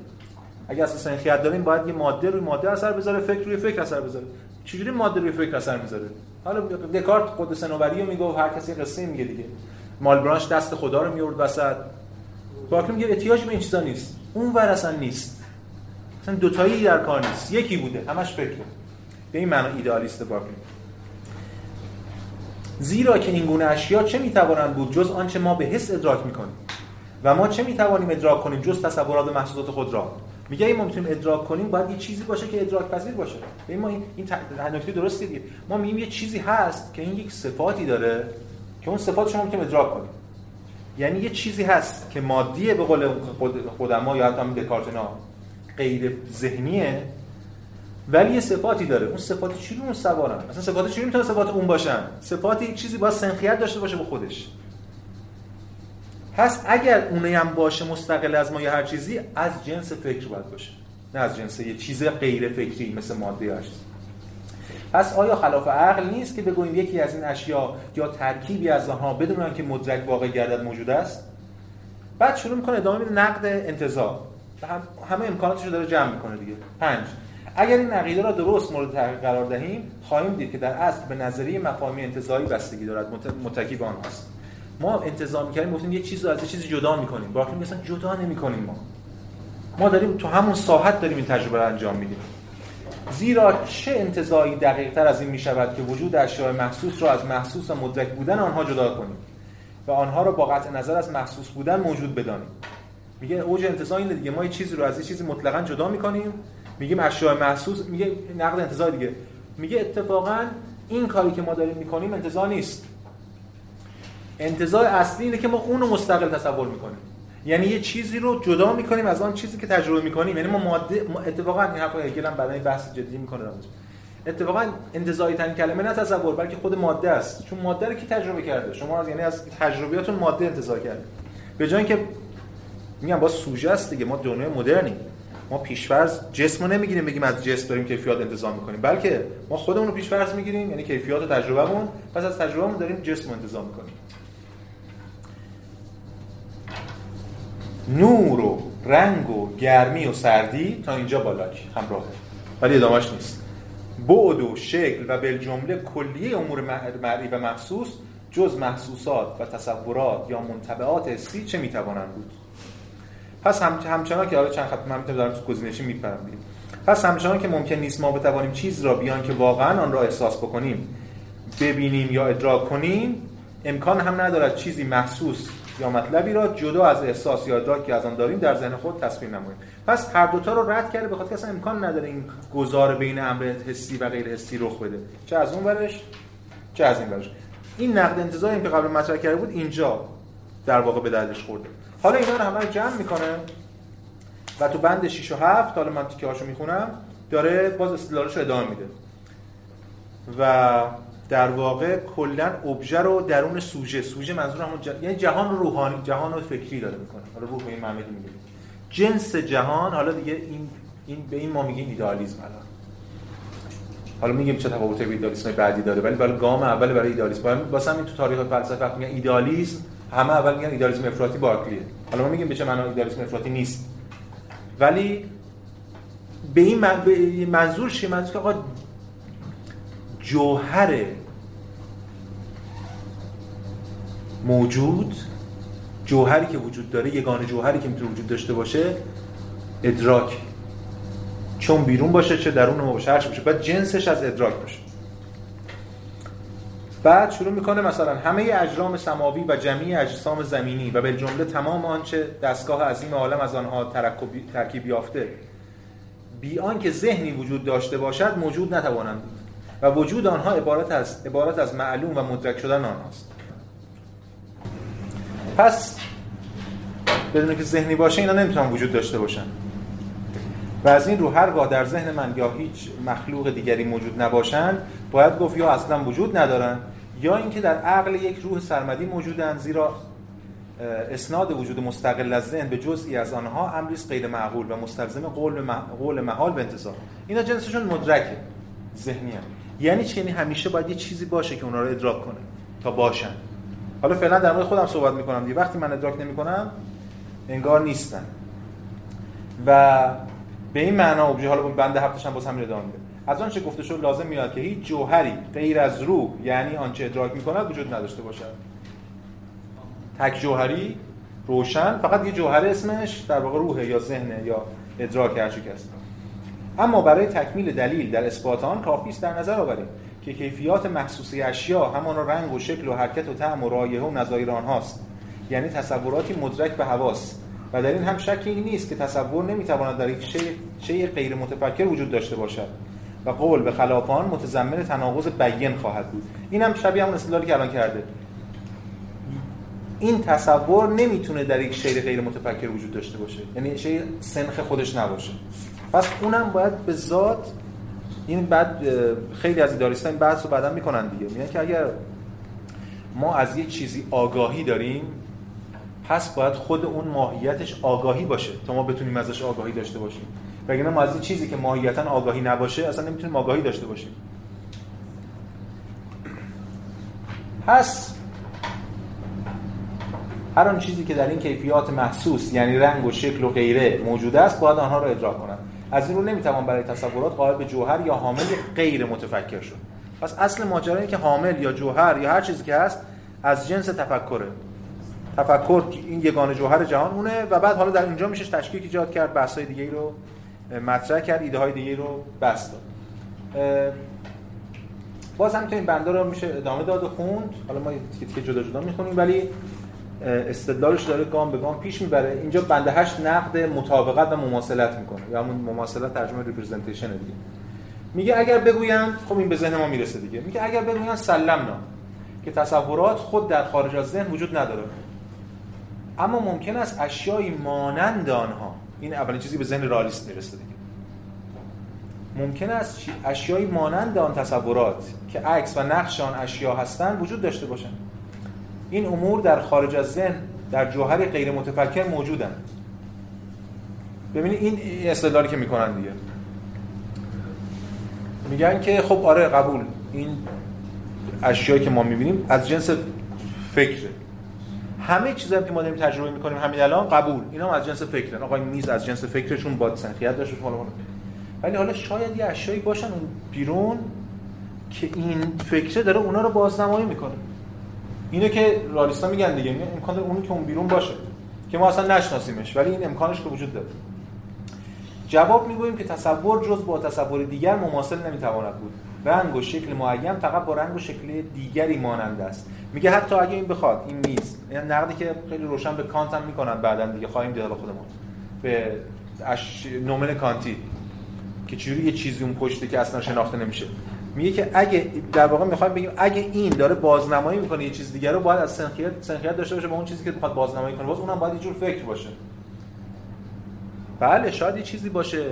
اگه اصل سنخیت داریم باید یه ماده روی ماده اثر بذاره فکر روی فکر اثر بذاره. چجوری ماده روی فکر اثر می‌ذاره؟ حالا دکارت قدس نوبری رو میگه هر کسی قصه میگه دیگه. مالبرانش دست خدا رو میورد وسط. باکر میگه احتیاج به این چیزا نیست. اون ور اصلا نیست. اصلا دوتایی در کار نیست. یکی بوده. همش فکره. به این معنی ایدئالیست باکر زیرا که این گونه اشیا چه می‌توانند بود جز آنچه ما به حس ادراک می‌کنیم؟ و ما چه می‌توانیم ادراک کنیم جز تصورات و محسوسات خود را؟ میگه این ما می‌تونیم ادراک کنیم باید یه چیزی باشه که ادراک پذیر باشه. به ما این این نکته درسته دیگه. ما میگیم یه چیزی هست که این یک صفاتی داره که اون صفات شما می‌تونیم ادراک کنیم. یعنی یه چیزی هست که مادیه به قول خودما یا حتی دکارت اینا غیر ذهنیه. ولی یه صفاتی داره. اون صفاتی چی رو سوارن؟ مثلا صفات چی می‌تونه صفات اون باشن. صفاتی چیزی با سنخیت داشته باشه به خودش. پس اگر اونه هم باشه مستقل از ما یا هر چیزی از جنس فکر باید باشه. نه از جنس یه چیز غیر فکری مثل ماده هست پس آیا خلاف عقل نیست که بگوییم یکی از این اشیا یا ترکیبی از آنها بدون که مدرک واقع گردد موجود است؟ بعد شروع می‌کنه ادامه میده نقد انتزاع هم همه امکاناتش رو داره جمع می‌کنه دیگه. پنج. اگر این عقیده را درست مورد تحقیق قرار دهیم خواهیم دید که در اصل به نظریه مفاهیم انتزاعی بستگی دارد. متکی به آنهاست ما انتظار می‌کردیم گفتیم یه چیز رو از یه چیزی جدا می‌کنیم. باقی مثلا جدا نمی‌کنیم ما. ما داریم تو همون ساحت داریم این تجربه رو انجام میدیم. زیرا چه انتظاری دقیق تر از این می شود که وجود اشیاء محسوس را از محسوس و مدرک بودن آنها جدا کنیم و آنها را با قطع نظر از محسوس بودن موجود بدانیم. میگه اوج انتظار اینه دیگه. ما یه چیزی رو از یه چیزی مطلقا جدا می‌کنیم میگیم اشیاء محسوس میگه نقد انتظار دیگه. میگه اتفاقا این کاری که ما داریم می‌کنیم انتظار نیست. انتظار اصلی اینه که ما اون رو مستقل تصور می‌کنیم. یعنی یه چیزی رو جدا می‌کنیم از آن چیزی که تجربه می‌کنیم. یعنی ما ماده اتفاقا این حرف هگل هم بعدن بحث جدی می‌کنه اتفاقا انتزاعی ترین کلمه نه تصور بلکه خود ماده است. چون ماده رو کی تجربه کرده؟ شما از یعنی از تجربیاتون ماده انتزاع کرده. به جای اینکه میگم با سوژه است دیگه. ما دنیای مدرنی ما پیشفرض جسم رو نمی‌گیریم بگیم از جسم داریم کیفیت انتظام می‌کنیم. بلکه ما خودمون رو پیشفرض می‌گیریم یعنی کیفیت و تجربهمون. پس از تجربهمون داریم جسم انتظام می‌کنیم. نور و رنگ و گرمی و سردی تا اینجا بالاک همراهه. ولی ادامهش نیست. بعد و شکل و بالجمله کلیه امور مرئی و محسوس جز محسوسات و تصورات یا منطبعات حسی چه می‌توانند بود؟ پس هم همچنان که حالا چند خط من دارم تو گزینشی میپرم پس همچنان که ممکن نیست ما بتوانیم چیز را بیان که واقعا آن را احساس بکنیم ببینیم یا ادراک کنیم امکان هم ندارد چیزی محسوس یا مطلبی را جدا از احساس یا ادراک که از آن داریم در ذهن خود تصویر نماییم. پس هر دوتا رو رد کرده بخاطر که اصلا امکان نداره این گذار بین امر حسی و غیر حسی رخ بده. چه از اون ورش؟ چه از این ورش؟ این نقد انتظاری که قبل مطرح کرده بود اینجا در واقع به دردش خورده. حالا اینا رو همه جمع می‌کنه. و تو بند 6 و 7 حالا من تیکه هاشو می‌خونم داره باز استدلالش رو ادامه میده. و در واقع کلا ابژه رو درون سوژه سوژه منظور همون ج... یعنی جهان روحانی جهان رو فکری داره می‌کنه. حالا روح به این معنی میگه. جنس جهان حالا دیگه این این به این ما میگیم ایدئالیسم الان. حالا میگیم چه تفاوت ایدئالیسم بعدی داره ولی برای گام اول برای ایدئالیسم. واسه همین تو تاریخ فلسفه میگن ایدئالیسم. همه اول میگن ایدئالیسم افراطی بارکلیه حالا ما میگیم به چه معنا ایدئالیسم افراطی نیست. ولی به این منظور چیه منظور که آقا جوهر موجود جوهری که وجود داره یگانه جوهری که می‌تونه وجود داشته باشه ادراک چون بیرون باشه چه درون ما باشه باشه. بعد جنسش از ادراک باشه. بعد شروع می‌کنه مثلا همه اجرام سماوی و جمعی اجسام زمینی و به جمله تمام آنچه دستگاه عظیم عالم از آنها ترکیب یافته. بی آنکه ذهنی وجود داشته باشد موجود نتوانند بود. و وجود آنها عبارت از عبارت از معلوم و مدرک شدن آنهاست. پس بدون که ذهنی باشه اینا نمی‌تونن وجود داشته باشن. و از این رو هرگاه در ذهن من یا هیچ مخلوق دیگری موجود نباشند باید گفت یا اصلا وجود ندارن یا اینکه در عقل یک روح سرمدی موجودند زیرا اسناد وجود مستقل از ذهن به جزئی از آنها امری غیر معقول و مستلزم قول قول محال به انتظار. اینا جنسشون مدرکه ذهنی هم. یعنی چی؟ یعنی همیشه باید یه چیزی باشه که اونا رو ادراک کنه تا باشن. حالا فعلا در مورد خودم صحبت می‌کنم دیگه. وقتی من ادراک نمی‌کنم انگار نیستن. و به این معنا ابژه حالا بند هفتش هم باز همین ادامه از آنچه گفته شد لازم میاد که هیچ جوهری غیر از روح یعنی آنچه ادراک می‌کند وجود نداشته باشد. تک جوهری روشن فقط یه جوهر اسمش در واقع روحه یا ذهنه یا ادراک هر است اما برای تکمیل دلیل در اثبات آن کافی است در نظر آوریم که کیفیات محسوسی اشیا همان رنگ و شکل و حرکت و طعم و رایحه و نظایر آنهاست یعنی تصوراتی مدرک به حواس و در این هم شکی نیست که تصور نمی‌تواند در یک شیء غیر متفکر وجود داشته باشد. و قول به خلاف آن متضمن تناقض بیان خواهد بود. این هم شبیه همون استدلالی که الان کرده. این تصور نمی‌تونه در یک شیء غیر متفکر وجود داشته باشه. یعنی شیء سنخ خودش نباشه. پس اونم باید به ذات این بعد خیلی از ایداریستان این بحث رو بعدا می‌کنن دیگه. میگن که اگر ما از یک چیزی آگاهی داریم پس باید خود اون ماهیتش آگاهی باشه تا ما بتونیم ازش آگاهی داشته باشیم. وگرنه ما از چیزی که ماهیتا آگاهی نباشه اصلا نمی‌تونیم آگاهی داشته باشیم. پس هر آن چیزی که در این کیفیات محسوس یعنی رنگ و شکل و غیره موجود است باید آنها را ادراک کنند. از این رو نمی‌توان برای تصورات قائل به جوهر یا حامل غیر متفکر شد. پس اصل ماجرا اینه که حامل یا جوهر یا هر چیزی که هست از جنس تفکره. تفکر این یگانه جوهر جهان اونه و بعد حالا در اینجا میشه تشکیک ایجاد کرد بحث‌های دیگه رو مطرح کرد ایده های دیگه رو بست داد. باز هم این بنده رو میشه ادامه داد و خوند. حالا ما تیکه جدا جدا می‌خونیم ولی استدلالش داره گام به گام پیش می‌بره. اینجا بنده هشت نقد مطابقت و مماثلت می‌کنه. یا همون مماثلت ترجمه ریپرزنتیشن دیگه. میگه اگر بگویند خب این به ذهن ما می‌رسه دیگه. میگه اگر بگویند سلمنا که تصورات خود در خارج از ذهن وجود نداره. اما ممکن است اشیایی مانند آنها این اولین چیزی به ذهن رالیست می‌رسه دیگه. ممکن است اشیایی مانند آن تصورات که عکس و نقش آن اشیا هستند وجود داشته باشند. این امور در خارج از ذهن در جوهر غیر متفکر موجودن ببینید این استدلالی که می‌کنن دیگه. میگن که خب آره قبول. این اشیایی که ما می‌بینیم از جنس فکره. همه چیزایی که ما داریم تجربه می‌کنیم همین الان قبول. اینا هم از جنس فکرن. آقا این میز از جنس فکرشون با سنخیت داشته حالا ولی حالا شاید یه اشیایی باشن اون بیرون که این فکره داره اونا رو بازنمایی می‌کنه. اینه که رالیستا میگن دیگه میگن امکان داره اونی که اون بیرون باشه که ما اصلا نشناسیمش ولی این امکانش که وجود داره. جواب می‌گوییم که تصور جز با تصور دیگر مماثل نمی‌تواند بود. رنگ و شکل معین فقط با رنگ و شکل دیگری مانند است. میگه حتی اگه این بخواد این میز یعنی نقدی که خیلی روشن به کانت هم می‌کنن بعدا دیگه خواهیم دید خودمون. به اش... نومن کانتی که چجوری یه چیزی اون پشته که اصلا شناخته نمیشه. میگه که اگه در واقع می‌خوایم بگیم اگه این داره بازنمایی می‌کنه یه چیز دیگه رو باید از سنخیت سنخیت داشته باشه با اون چیزی که می‌خواد بازنمایی کنه. باز اونم باید یه جور فکر باشه. بله شاید یه چیزی باشه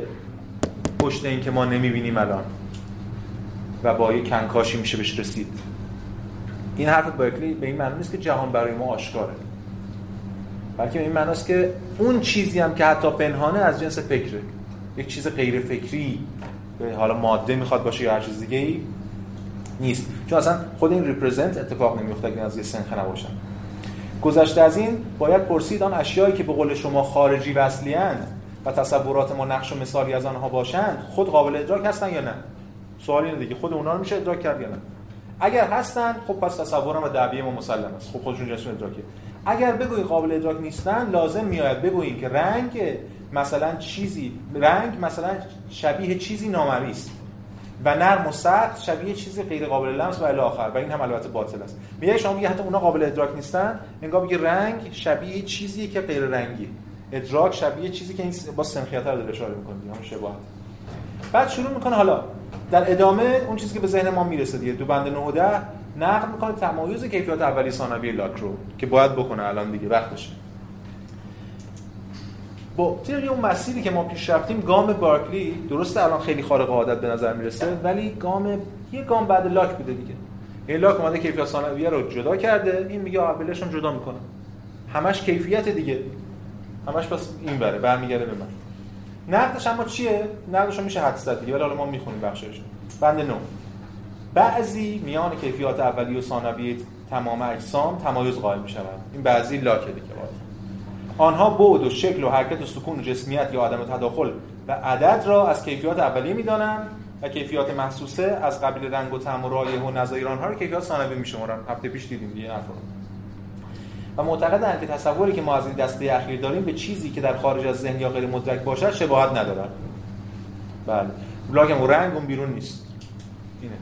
پشت این که ما نمی‌بینیم الان. و با یه کنکاشی میشه بهش رسید. این حرف بایکلی به این معنی نیست که جهان برای ما آشکاره. بلکه به این معناست که اون چیزی هم که حتی پنهانه از جنس فکره. یک چیز غیر فکری حالا ماده می‌خواد باشه یا هر چیز دیگه ای نیست. چون اصلا خود این ریپرزنت اتفاق نمیفته اگه از یه سنخه نباشن. گذشته از این باید پرسید آن اشیایی که به قول شما خارجی و اصلی و تصورات ما نقش و مثالی از آنها باشند خود قابل ادراک هستن یا نه؟ سوال اینه دیگه. خود اونها رو میشه ادراک کرد یا نه؟ اگر هستن خب پس تصورم و دعوی ما مسلم است. خب خودشون جنسون ادراکه. اگر بگویی قابل ادراک نیستن لازم میاد بگوییم که رنگ مثلا چیزی رنگ مثلا شبیه چیزی نامری است و نرم و سخت شبیه چیزی غیر قابل لمس و الی آخر. و این هم البته باطل است. میگه شما میگه حتی اونا قابل ادراک نیستن انگار میگه رنگ شبیه چیزی که غیر رنگی. ادراک شبیه چیزی که این با سنخیت رو داره اشاره می‌کنه. همون شباهت. بعد شروع می‌کنه حالا در ادامه اون چیزی که به ذهن ما می‌رسه دیگه دو بند 9 و 10 نقد می‌کنه تمایز کیفیات اولیه ثانویه لاک رو که باید بکنه الان دیگه وقتشه. با طبق اون مسیری که ما پیش رفتیم گام بارکلی درسته الان خیلی خارق عادت به نظر می‌رسه ولی گام یه گام بعد لاک بوده دیگه. این لاک اومده کیفیت ثانویه رو جدا کرده این میگه اولش هم جدا می‌کنه. همش کیفیت دیگه. همش پس این بره برمیگرده به من. نقدش اما چیه؟ نقدش میشه حد زد دیگه. ولی حالا ما می‌خونیم بخشش. بند 9 بعضی میان کیفیات اولیه و ثانویه تمام اجسام تمایز قائل می‌شوند. این بعضی لاکه دیگه آنها بعد و شکل و حرکت و سکون و جسمیت یا عدم تداخل و عدد را از کیفیات اولیه می‌دانند و کیفیات محسوسه از قبیل رنگ و طعم و رایحه و نظایر آنها رو کیفیات ثانویه میشمارن هفته پیش دیدیم دیگه حرفا و معتقدند که تصوری که ما از این دسته اخیر داریم به چیزی که در خارج از ذهن یا غیر مدرک باشد شباهت ندارد. بله. بلاک و رنگ اون بیرون نیست. اینه.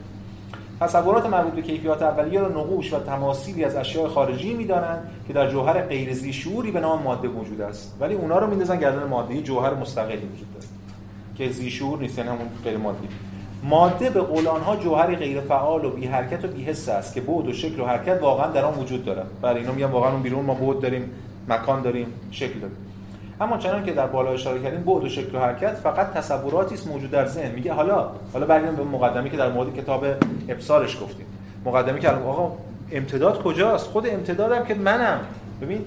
تصورات مربوط به کیفیات اولیه را نقوش و تماثیلی از اشیاء خارجی می‌دانند که در جوهر غیر شعوری به نام ماده موجود است. ولی اونا رو میندازن گردن ماده جوهر مستقلی وجود داره. که زیشور نیست یعنی همون غیر مادی ماده به قول آنها جوهری غیر فعال و بی حرکت و بی حس است که بعد و شکل و حرکت واقعا در آن وجود داره برای اینا میگن واقعا اون بیرون ما بعد داریم مکان داریم شکل داریم. اما چنان که در بالا اشاره کردیم بعد و شکل و حرکت فقط تصوراتی است موجود در ذهن. میگه حالا حالا برگردیم به مقدمه که در مورد کتاب ابصارش گفتیم. مقدمه که آقا امتداد کجاست؟ خود امتدادم که منم. ببین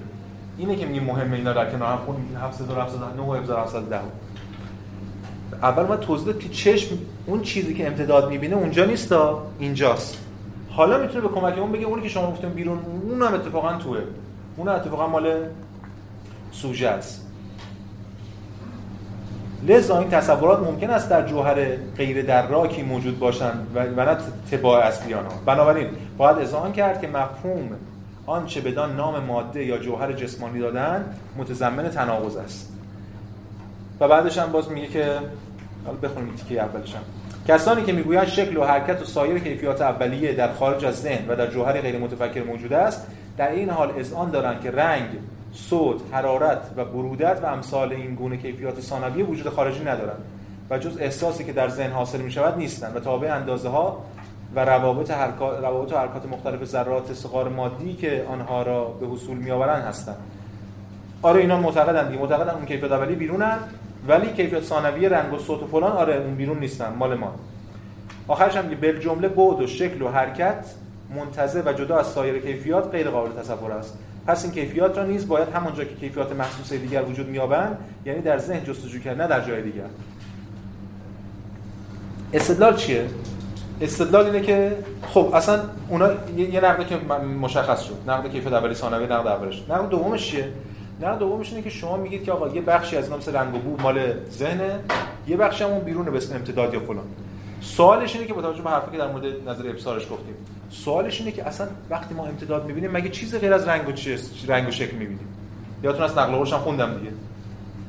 اینه که میگه مهمه اینا در کنار هم. خونیم 709 و 1710 اول ما توضیح که چشم اون چیزی که امتداد می‌بینه اونجا نیست اینجاست. حالا می‌تونه به کمک اون بگه اونی که شما گفتیم بیرون اون هم اتفاقا توه. اون اتفاقا مال سوژه است. لذا این تصورات ممکن است در جوهر غیر دراکی موجود باشند و نه تباع اصلی آنها بنابراین باید اذعان کرد که مفهوم آنچه بدان نام ماده یا جوهر جسمانی دادن متضمن تناقض است. و بعدش هم باز میگه که حالا بخونیم تیکه اولش هم. کسانی که می‌گویند شکل و حرکت و سایر کیفیات اولیه در خارج از ذهن و در جوهر غیر متفکر موجود است در این حال اذعان دارند که رنگ صوت، حرارت و برودت و امثال این گونه کیفیات ثانویه وجود خارجی ندارند و جز احساسی که در ذهن حاصل می شود نیستند و تابع اندازه ها و روابط حرکات روابط و حرکات مختلف ذرات صغار مادی که آنها را به حصول می آورند هستند. آره اینا معتقدن دیگه. معتقدن اون کیفیت اولی بیرونن. ولی کیفیت ثانویه رنگ و صوت و فلان آره اون بیرون نیستن مال ما. آخرش هم به جمله بعد و شکل و حرکت منتزه و جدا از سایر کیفیات غیر قابل تصور است. پس این کیفیات را نیز باید همونجا که کیفیات محسوسه دیگر وجود می‌یابند یعنی در ذهن جستجو کرد نه در جای دیگر. استدلال چیه؟ استدلال اینه که خب اصلا اونا یه نقده که مشخص شد. نقد کیفیت اولی ثانوی نقد اولش نقد دومش چیه؟ نقد دومش اینه که شما میگید که آقا یه بخشی از نام رنگ و بو مال ذهنه یه بخشی هم اون بیرونه به امتداد یا فلان. سوالش اینه که با توجه به حرفی که در مورد نظر ابصارش گفتیم سوالش اینه که اصلا وقتی ما امتداد می‌بینیم مگه چیز غیر از رنگ و رنگ و شکل می‌بینیم؟ یادتون از نقل قولش هم خوندم دیگه.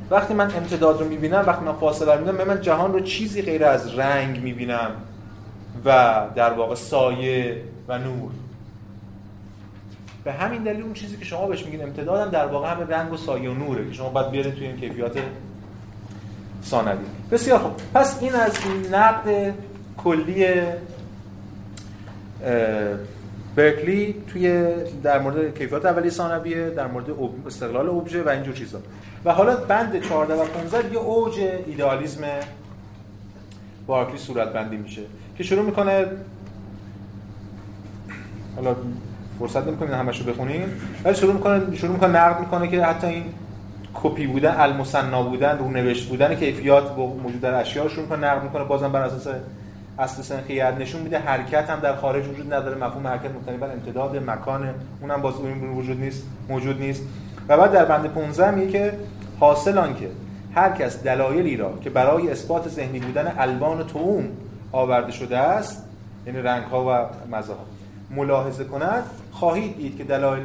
وقتی من امتداد رو می‌بینم وقتی من فاصله رو می‌بینم من جهان رو چیزی غیر از رنگ می‌بینم و در واقع سایه و نور. به همین دلیل اون چیزی که شما بهش میگین امتدادم در واقع همه رنگ و سایه و نوره که شما باید بیارید توی این کیفیات ثانوی بسیار خوب. پس این از نقد کلی برکلی توی در مورد کیفیات اولی ثانویه در مورد استقلال ابژه و اینجور چیزا. و حالا بند 14 و 15 یه اوج ایدئالیسم بارکلی صورت بندی میشه که شروع می‌کنه حالا فرصت نمی‌کنین همشو بخونیم ولی شروع می‌کنه شروع می‌کنه نقد می‌کنه که حتی این کپی بودن المصنا بودن رو نوشت بودن کیفیات موجود در اشیاء شروع می‌کنه نقد می‌کنه. بازم بر اساس اصل سنخیت نشون میده حرکت هم در خارج وجود نداره. مفهوم حرکت مبتنی بر امتداد مکان اونم باز اون وجود نیست موجود نیست. و بعد در بند 15 میگه که حاصل آن که هر کس دلایلی را که برای اثبات ذهنی بودن الوان توم آورده شده است یعنی رنگ ها و مزه ها ملاحظه کند خواهید دید که دلایل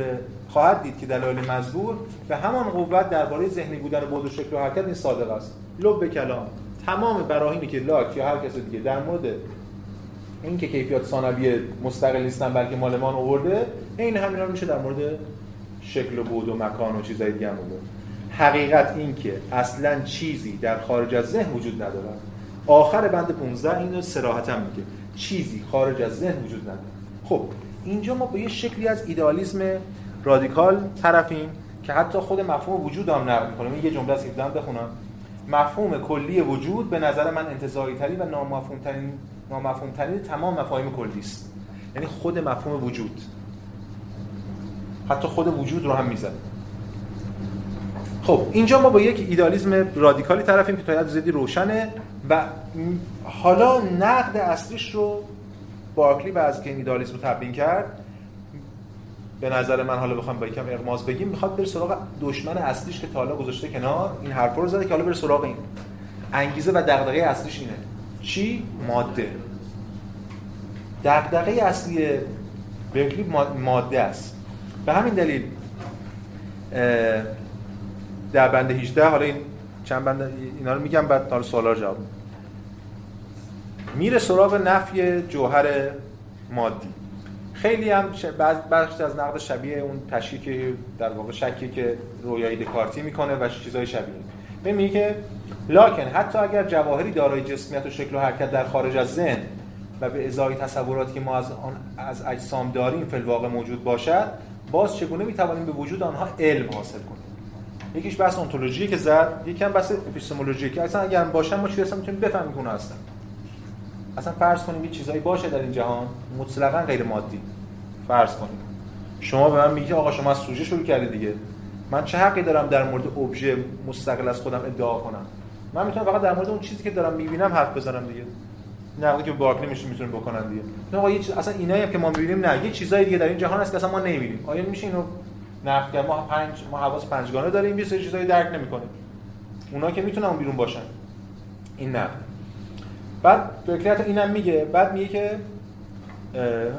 خواهد دید که دلایل مزبور به همان قوت درباره ذهنی بودن بود و شکل و حرکت نیست صادق است. لب کلام. تمام براهینی که لاک یا هر کس دیگه در مورد این که کیفیات ثانویه مستقل نیستن بلکه مالمان آورده این همینا میشه در مورد شکل و بود و مکان و چیزای دیگه هم حقیقت این که اصلا چیزی در خارج از ذهن وجود نداره آخر بند 15 اینو صراحتا میگه. چیزی خارج از ذهن وجود نداره خب اینجا ما با یه شکلی از ایدئالیسم رادیکال طرفیم که حتی خود مفهوم وجود هم نقل می‌کنه. یه جمله از ایدان بخونم. مفهوم کلی وجود به نظر من انتزاعی ترین و نامفهوم ترین نامفهوم ترین تمام مفاهیم کلی است. یعنی خود مفهوم وجود. حتی خود وجود رو هم می‌زنه. خب اینجا ما با یک ایدالیسم رادیکالی طرفیم که تا زیادی روشنه و حالا نقد اصلیش رو بارکلی و از که این ایدالیسم تبیین کرد. به نظر من حالا بخوام با یکم اغماز بگیم می‌خواد بره سراغ دشمن اصلیش که تا حالا گذاشته کنار این حرفا رو زده که حالا بره سراغ این. انگیزه و دغدغه اصلیش اینه. چی؟ ماده. دغدغه اصلی برکلی ماده است. به همین دلیل در بند 18 حالا این چند بند اینا رو میگم بعد تا سوالا جواب میره سراغ نفی جوهر مادی. خیلی هم بخش از نقد شبیه اون تشکیل که در واقع شکی که رویایی دکارتی می‌کنه و چیزای شبیه. میگه که لاکن حتی اگر جواهری دارای جسمیت و شکل و حرکت در خارج از ذهن و به ازای تصوراتی که ما از آن از اجسام داریم فی الواقع موجود باشد باز چگونه می‌توانیم به وجود آنها علم حاصل کنیم؟ یکیش بحث انتولوژی که زد یکم بحث اپیستمولوژی که اصلا اگر باشن ما چی هستن می‌تونیم بفهمیم که هستن. اصلا فرض کنیم یه چیزایی باشه در این جهان مطلقا غیر مادی. فرض کنیم. شما به من میگی آقا شما از سوژه شروع کردی دیگه. من چه حقی دارم در مورد ابژه مستقل از خودم ادعا کنم؟ من می‌تونم فقط در مورد اون چیزی که دارم می‌بینم حرف بزنم دیگه. نقدی که بارکلی میشه می‌تونه بکنن دیگه. نه آقا یه چیز اصلا اینایی هم که ما می‌بینیم نه. یه چیزای دیگه در این جهان هست که اصلا ما نمی‌بینیم. آیا میشه اینو نقد کرد؟ ما پنج ما حواس پنجگانه داریم یه سری چیزای درک نمی‌کنیم. اونا که می‌تونن بیرون باشن. این نقد. بعد برکلی اینم میگه بعد میگه که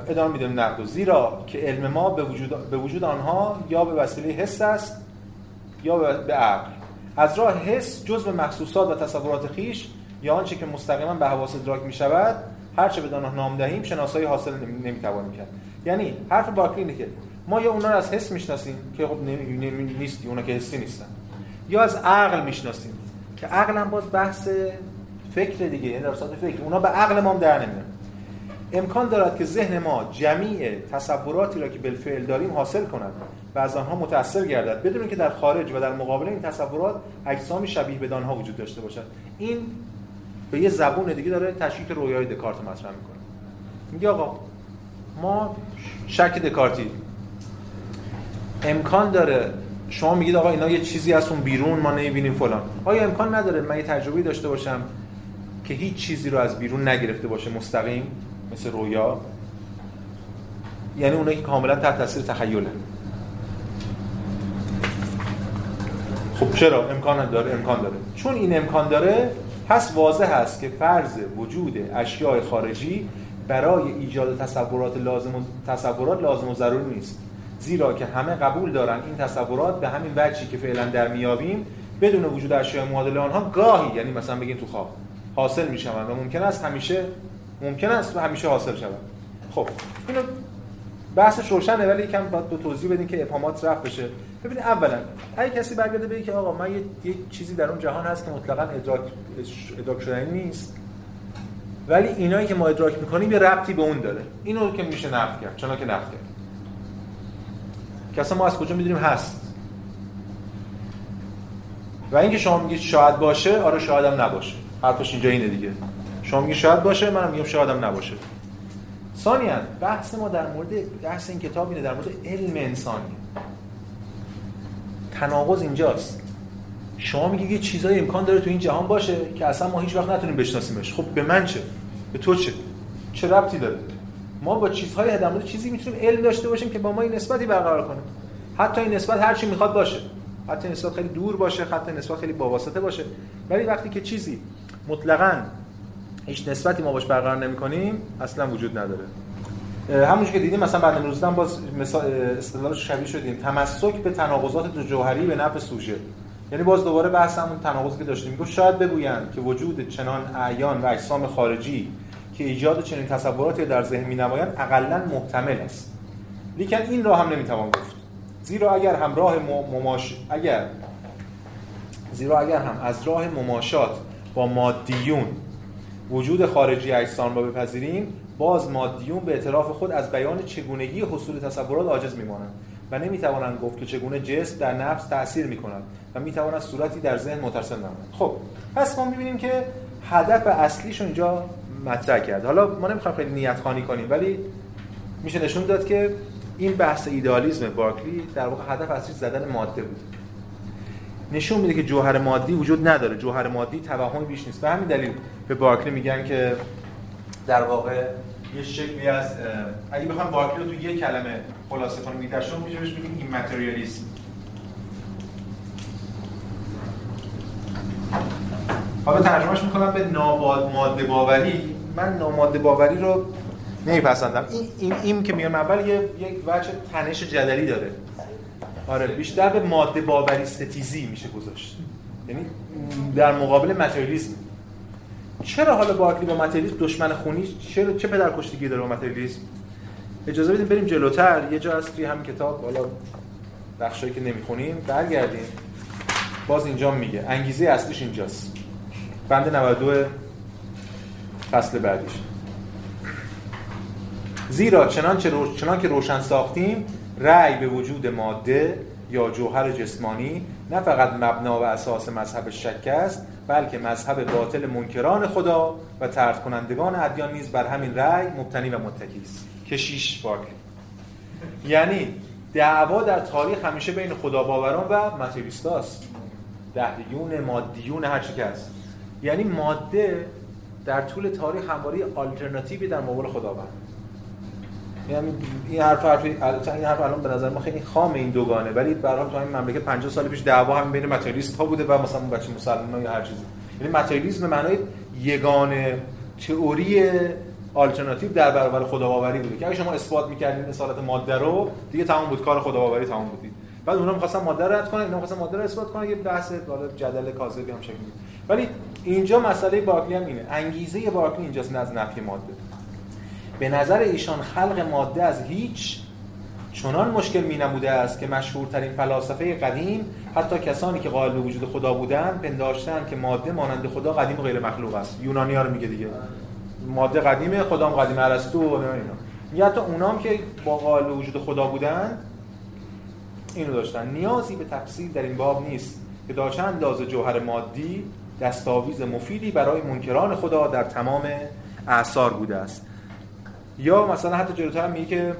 ادامه میده نقد زیرا که علم ما به وجود به وجود آنها یا به وسیله حس است یا به عقل. از راه حس جز به محسوسات و تصورات خیش یا آنچه که مستقیما به حواس ادراک می شود هر چه به نام دهیم شناسایی حاصل نمی توانیم کرد. یعنی حرف باکلی اینه که ما یا اونا رو از حس می‌شناسیم که خب نیستی اونا که حسی نیستن. یا از عقل می‌شناسیم که عقل هم باز بحث فکر دیگه یعنی در فکر. اونا به عقل ما در نمیاد. امکان دارد که ذهن ما جمیع تصوراتی را که بالفعل داریم حاصل کند و از آنها متأثر گردد. بدون که در خارج و در مقابل این تصورات اجسامی شبیه به آنها وجود داشته باشد. این به یه زبون دیگه داره تشکیک رویای دکارت مطرح می‌کنه. میگه آقا ما شک دکارتی. امکان داره. شما میگید آقا اینا یه چیزی از اون بیرون ما نمی‌بینیم فلان. آیا امکان نداره من یه تجربه داشته باشم؟ که هیچ چیزی رو از بیرون نگرفته باشه مستقیم مثل رویا. یعنی اونایی که کاملا تحت تاثیر تخیله. خب چرا؟ امکان داره امکان داره. چون این امکان داره پس واضح است که فرض وجود اشیاء خارجی برای ایجاد تصورات لازم و تصورات لازم و ضروری نیست. زیرا که همه قبول دارن این تصورات به همین وجهی که فعلا در میابیم بدون وجود اشیاء معادل آنها گاهی یعنی مثلا بگین تو خواب. حاصل می‌شوند و ممکن است همیشه ممکن است همیشه حاصل شود خب. اینو بحثش روشنه ولی یکم باید دو توضیح بدین که ابهامات رفع بشه. ببینید اولا اگه کسی برگرده بگه که آقا من یه, یه چیزی در اون جهان هست که مطلقا ادراک ادراک شدنی نیست ولی اینایی که ما ادراک می‌کنیم یه ربطی به اون داره. اینو که میشه نفت کرد چون که نفت کرد. که ما از کجا می‌دونیم هست؟ و اینکه شما میگید شاید باشه آره شاید هم نباشه. حرفش اینجا اینه دیگه. شما میگید شاید باشه منم میگم شاید هم نباشه. ثانیا بحث ما در مورد بحث این کتاب اینه در مورد علم انسانی تناقض اینجاست. شما میگی یه چیزای امکان داره تو این جهان باشه که اصلا ما هیچ وقت نتونیم بشناسیمش. خب به من چه؟ به تو چه؟ چه ربطی داره؟ ما با چیزهای در مورد چیزی می‌تونیم علم داشته باشیم که با ما این نسبتی برقرار کنه. حتی این نسبت هر چی می‌خواد باشه. حتی نسبت خیلی دور باشه حتی نسبت خیلی باواسطه باشه. ولی وقتی که چیزی مطلقاً هیچ نسبتی ما باش برقرار نمی‌کنیم اصلا وجود نداره. همونجوری که دیدیم مثلا بعد امروز باز مثال شبیه شدیم. تمسک به تناقضات دو جوهری به نفع سوژه. یعنی باز دوباره بحث همون تناقضی که داشتیم. میگه شاید بگویند که وجود چنان اعیان و اجسام خارجی که ایجاد چنین تصوراتی در ذهن می‌نمایند اقلا محتمل است. لیکن این را هم نمی‌توان گفت. زیرا اگر همراه مماش اگر زیرا اگر هم از راه مماشات با مادیون. وجود خارجی اجسام را بپذیریم باز مادیون به اعتراف خود از بیان چگونگی حصول تصورات عاجز میمانند و نمی‌توانند گفت که چگونه جسم در نفس تاثیر می‌کند و می‌تواند صورتی در ذهن مترسم نماند خب پس ما می‌بینیم که هدف اصلیش اینجا مطرح کرد. حالا ما نمی‌خوایم خیلی نیت خانی کنیم ولی میشه نشون داد که این بحث ایدئالیسم بارکلی در واقع هدف اصلی زدن ماده بود. نشون میده که جوهر مادی وجود نداره. جوهر مادی توهمی بیش نیست. به همین دلیل به بارکلی میگن که در واقع یه شکلی از اگه بخوام بارکلی رو تو یه کلمه خلاصه کنیم میترشون میشه بهش بگیم ایماتریالیسم. حالا ترجمهش می‌کنم به ناباد ماده باوری. من ناماده باوری رو نمیپسندم. این این این که میگم اول یه یک وجه تنش جدلی داره. آره بیشتر به ماده باوری ستیزی میشه گذاشت. یعنی در مقابل متریالیسم چرا حالا بارکلی با متریالیسم دشمن خونی؟ چرا چه پدرکشتگی داره با متریالیسم اجازه بدیم بریم جلوتر. یه جا هست توی همین کتاب. حالا بخشایی که نمی‌خونیم برگردیم. باز اینجا میگه. انگیزه اصلیش اینجاست. بند 92 فصل بعدیش. زیرا چنانچه رو... چنان که روشن ساختیم رأی به وجود ماده یا جوهر جسمانی نه فقط مبنا و اساس مذهب شک است بلکه مذهب باطل منکران خدا و ترد کنندگان ادیان نیز بر همین رأی مبتنی و متکی است. کشیش بارکلی یعنی دعوا در تاریخ همیشه بین خدا باوران و متریالیستاست دهدیون مادیون هر چی که هست. یعنی ماده در طول تاریخ همواره آلترناتیوی در مقابل خداوند. یعنی این حرف حرف این حرف الان به نظر ما خیلی خام این دوگانه. ولی حال تو همین مملکت 50 سال پیش دعوا هم بین متریالیست ها بوده و مثلا اون بچه مسلمان یا هر چیزی. یعنی متریالیسم به معنای یگانه تئوری آلترناتیو در برابر خداباوری بوده که اگه شما اثبات می‌کردین اصالت ماده رو دیگه تمام بود کار خداباوری تمام بودید بعد اونها می‌خواستن ماده رو رد کنن اینا می‌خواستن ماده رو اثبات کنن یه بحث حالا جدل کاذبی هم شکل ولی اینجا مسئله بارکلی هم اینه. انگیزه بارکلی اینجاست نه نفی ماده. به نظر ایشان خلق ماده از هیچ چنان مشکل می نموده است که مشهورترین فلاسفه قدیم حتی کسانی که قائل به وجود خدا بودند پنداشتند که ماده مانند خدا قدیم و غیر مخلوق است. یونانی ها رو میگه دیگه. ماده قدیمه خدا هم قدیم ارسطو و اینا میگه حتی اونام که با قائل به وجود خدا بودند اینو داشتن. نیازی به تفصیل در این باب نیست که تا چند اندازه جوهر مادی دستاویز مفیدی برای منکران خدا در تمام اعصار بوده است. یا مثلا حتی جلوتر میگه که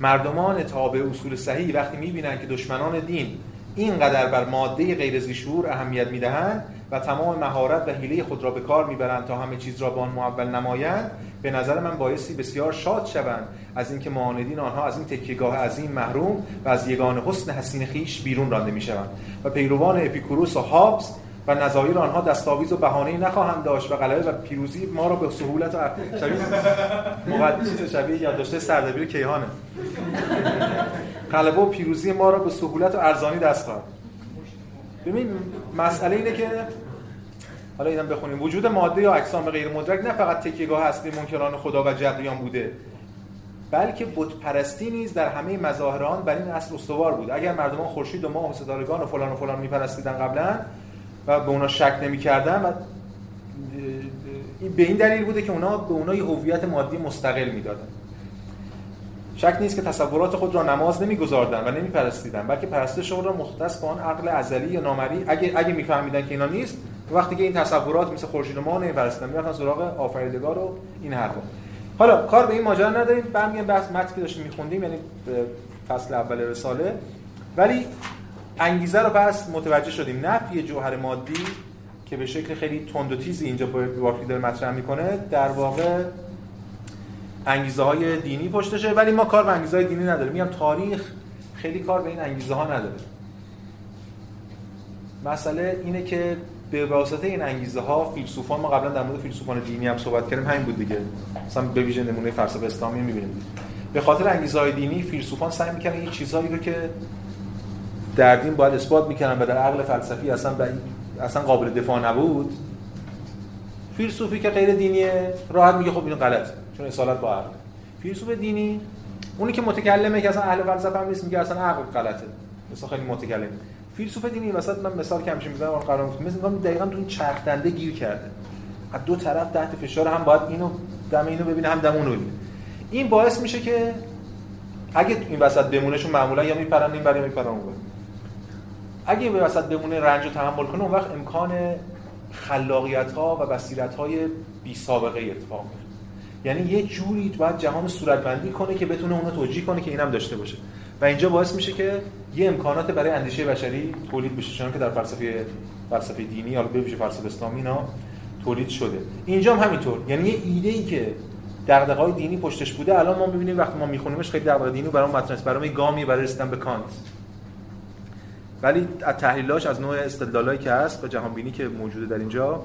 مردمان تابع اصول صحیح وقتی می‌بینن که دشمنان دین اینقدر بر ماده غیر ذی اهمیت می‌دهند و تمام مهارت و حیله خود را به کار می‌برند تا همه چیز را به آن معول نمایند به نظر من بایستی بسیار شاد شوند از اینکه معاندین آنها از این تکیهگاه عظیم محروم و از یگان حسن حسین خیش بیرون رانده می‌شوند. و پیروان اپیکوروس و هابز و نظایر آنها دستاویز و بهانه‌ای نخواهند داشت و غلبه و پیروزی ما را به سهولت و شبیه مقدس شبیه یادداشت سردبیر کیهانه. غلبه و پیروزی ما را به سهولت و ارزانی دست خواهد. ببین مسئله اینه که حالا اینم بخونیم. وجود ماده یا اجسام غیر مدرک نه فقط تکیهگاه اصلی منکران خدا و جبریان بوده بلکه بت پرستی نیز در همه مظاهر آن بر این اصل استوار بود اگر مردمان خورشید و ماه و ستارگان و فلان و فلان میپرستیدن قبلا و به اونا شک نمی‌کردن و به این دلیل بوده که اونا به اونا یه هویت مادی مستقل می‌دادن. شک نیست که تصورات خود را نماز نمیگذاردن و نمیپرستیدن بلکه پرستش را مختص به آن عقل ازلی یا نامری اگه اگه میفهمیدن که اینا نیست وقتی که این تصورات مثل خورشید و ماه نمیپرستن می‌رفتن سراغ آفریدگار و این حرفا. حالا کار به این ماجرا نداریم برمیگردیم بحث متن که داشتیم میخوندیم یعنی فصل اول رساله. ولی انگیزه رو پس متوجه شدیم. نفی جوهر مادی که به شکل خیلی تند و تیزی اینجا واقعی داره مطرح می‌کنه در واقع انگیزه های دینی پشتشه. ولی ما کار به انگیزه های دینی نداریم. میگم تاریخ خیلی کار به این انگیزه ها نداره. مسئله اینه که به واسطه این انگیزه ها فیلسوفان ما قبلا در مورد فیلسوفان دینی هم صحبت کردیم. همین بود دیگه. مثلا به ویژه نمونه فلسفه اسلامی می‌بینیم. به خاطر انگیزه های دینی فیلسوفان سعی می‌کنن این چیزهایی رو که در دین باید اثبات می‌کردن و در عقل فلسفی اصلا اصلا قابل دفاع نبود. فیلسوفی که غیر دینیه راحت میگه خب اینو غلطه چون اصالت با عقل. فیلسوف دینی اونی که متکلمه که اصلا اهل فلسفه هم نیست میگه اصلا عقل غلطه. مثلا خیلی متکلم. فیلسوف دینی وسط من مثال که همیشه می‌زنم قرار مثل میگم دقیقاً تو این چرخ دنده گیر کرده. از دو طرف تحت فشار هم باید اینو دم اینو ببینه هم دم اونو ببینه. این باعث میشه که اگه این وسط بمونهشون معمولا یا میپرن این برای میپرن اون اگه این وسط بمونه رنج رو تحمل کنه اون وقت امکان خلاقیت ها و بصیرت های بی سابقه اتفاق میفته یعنی یه جوری باید جهان صورتبندی کنه که بتونه اونو توجیه کنه که اینم داشته باشه. و اینجا باعث میشه که یه امکانات برای اندیشه بشری تولید بشه چون که در فلسفه فلسفه دینی یا بشه فلسفه اسلامی اینا تولید شده. اینجا هم همینطور. یعنی یه ایده ای که دغدغه‌های دینی پشتش بوده الان ما می‌بینیم وقتی ما می‌خونیمش خیلی دغدغه دینی برام مطرح است برام گامی برای رسیدن به کانت. ولی از تحلیلاش از نوع استدلالایی که هست و جهان بینی که موجوده در اینجا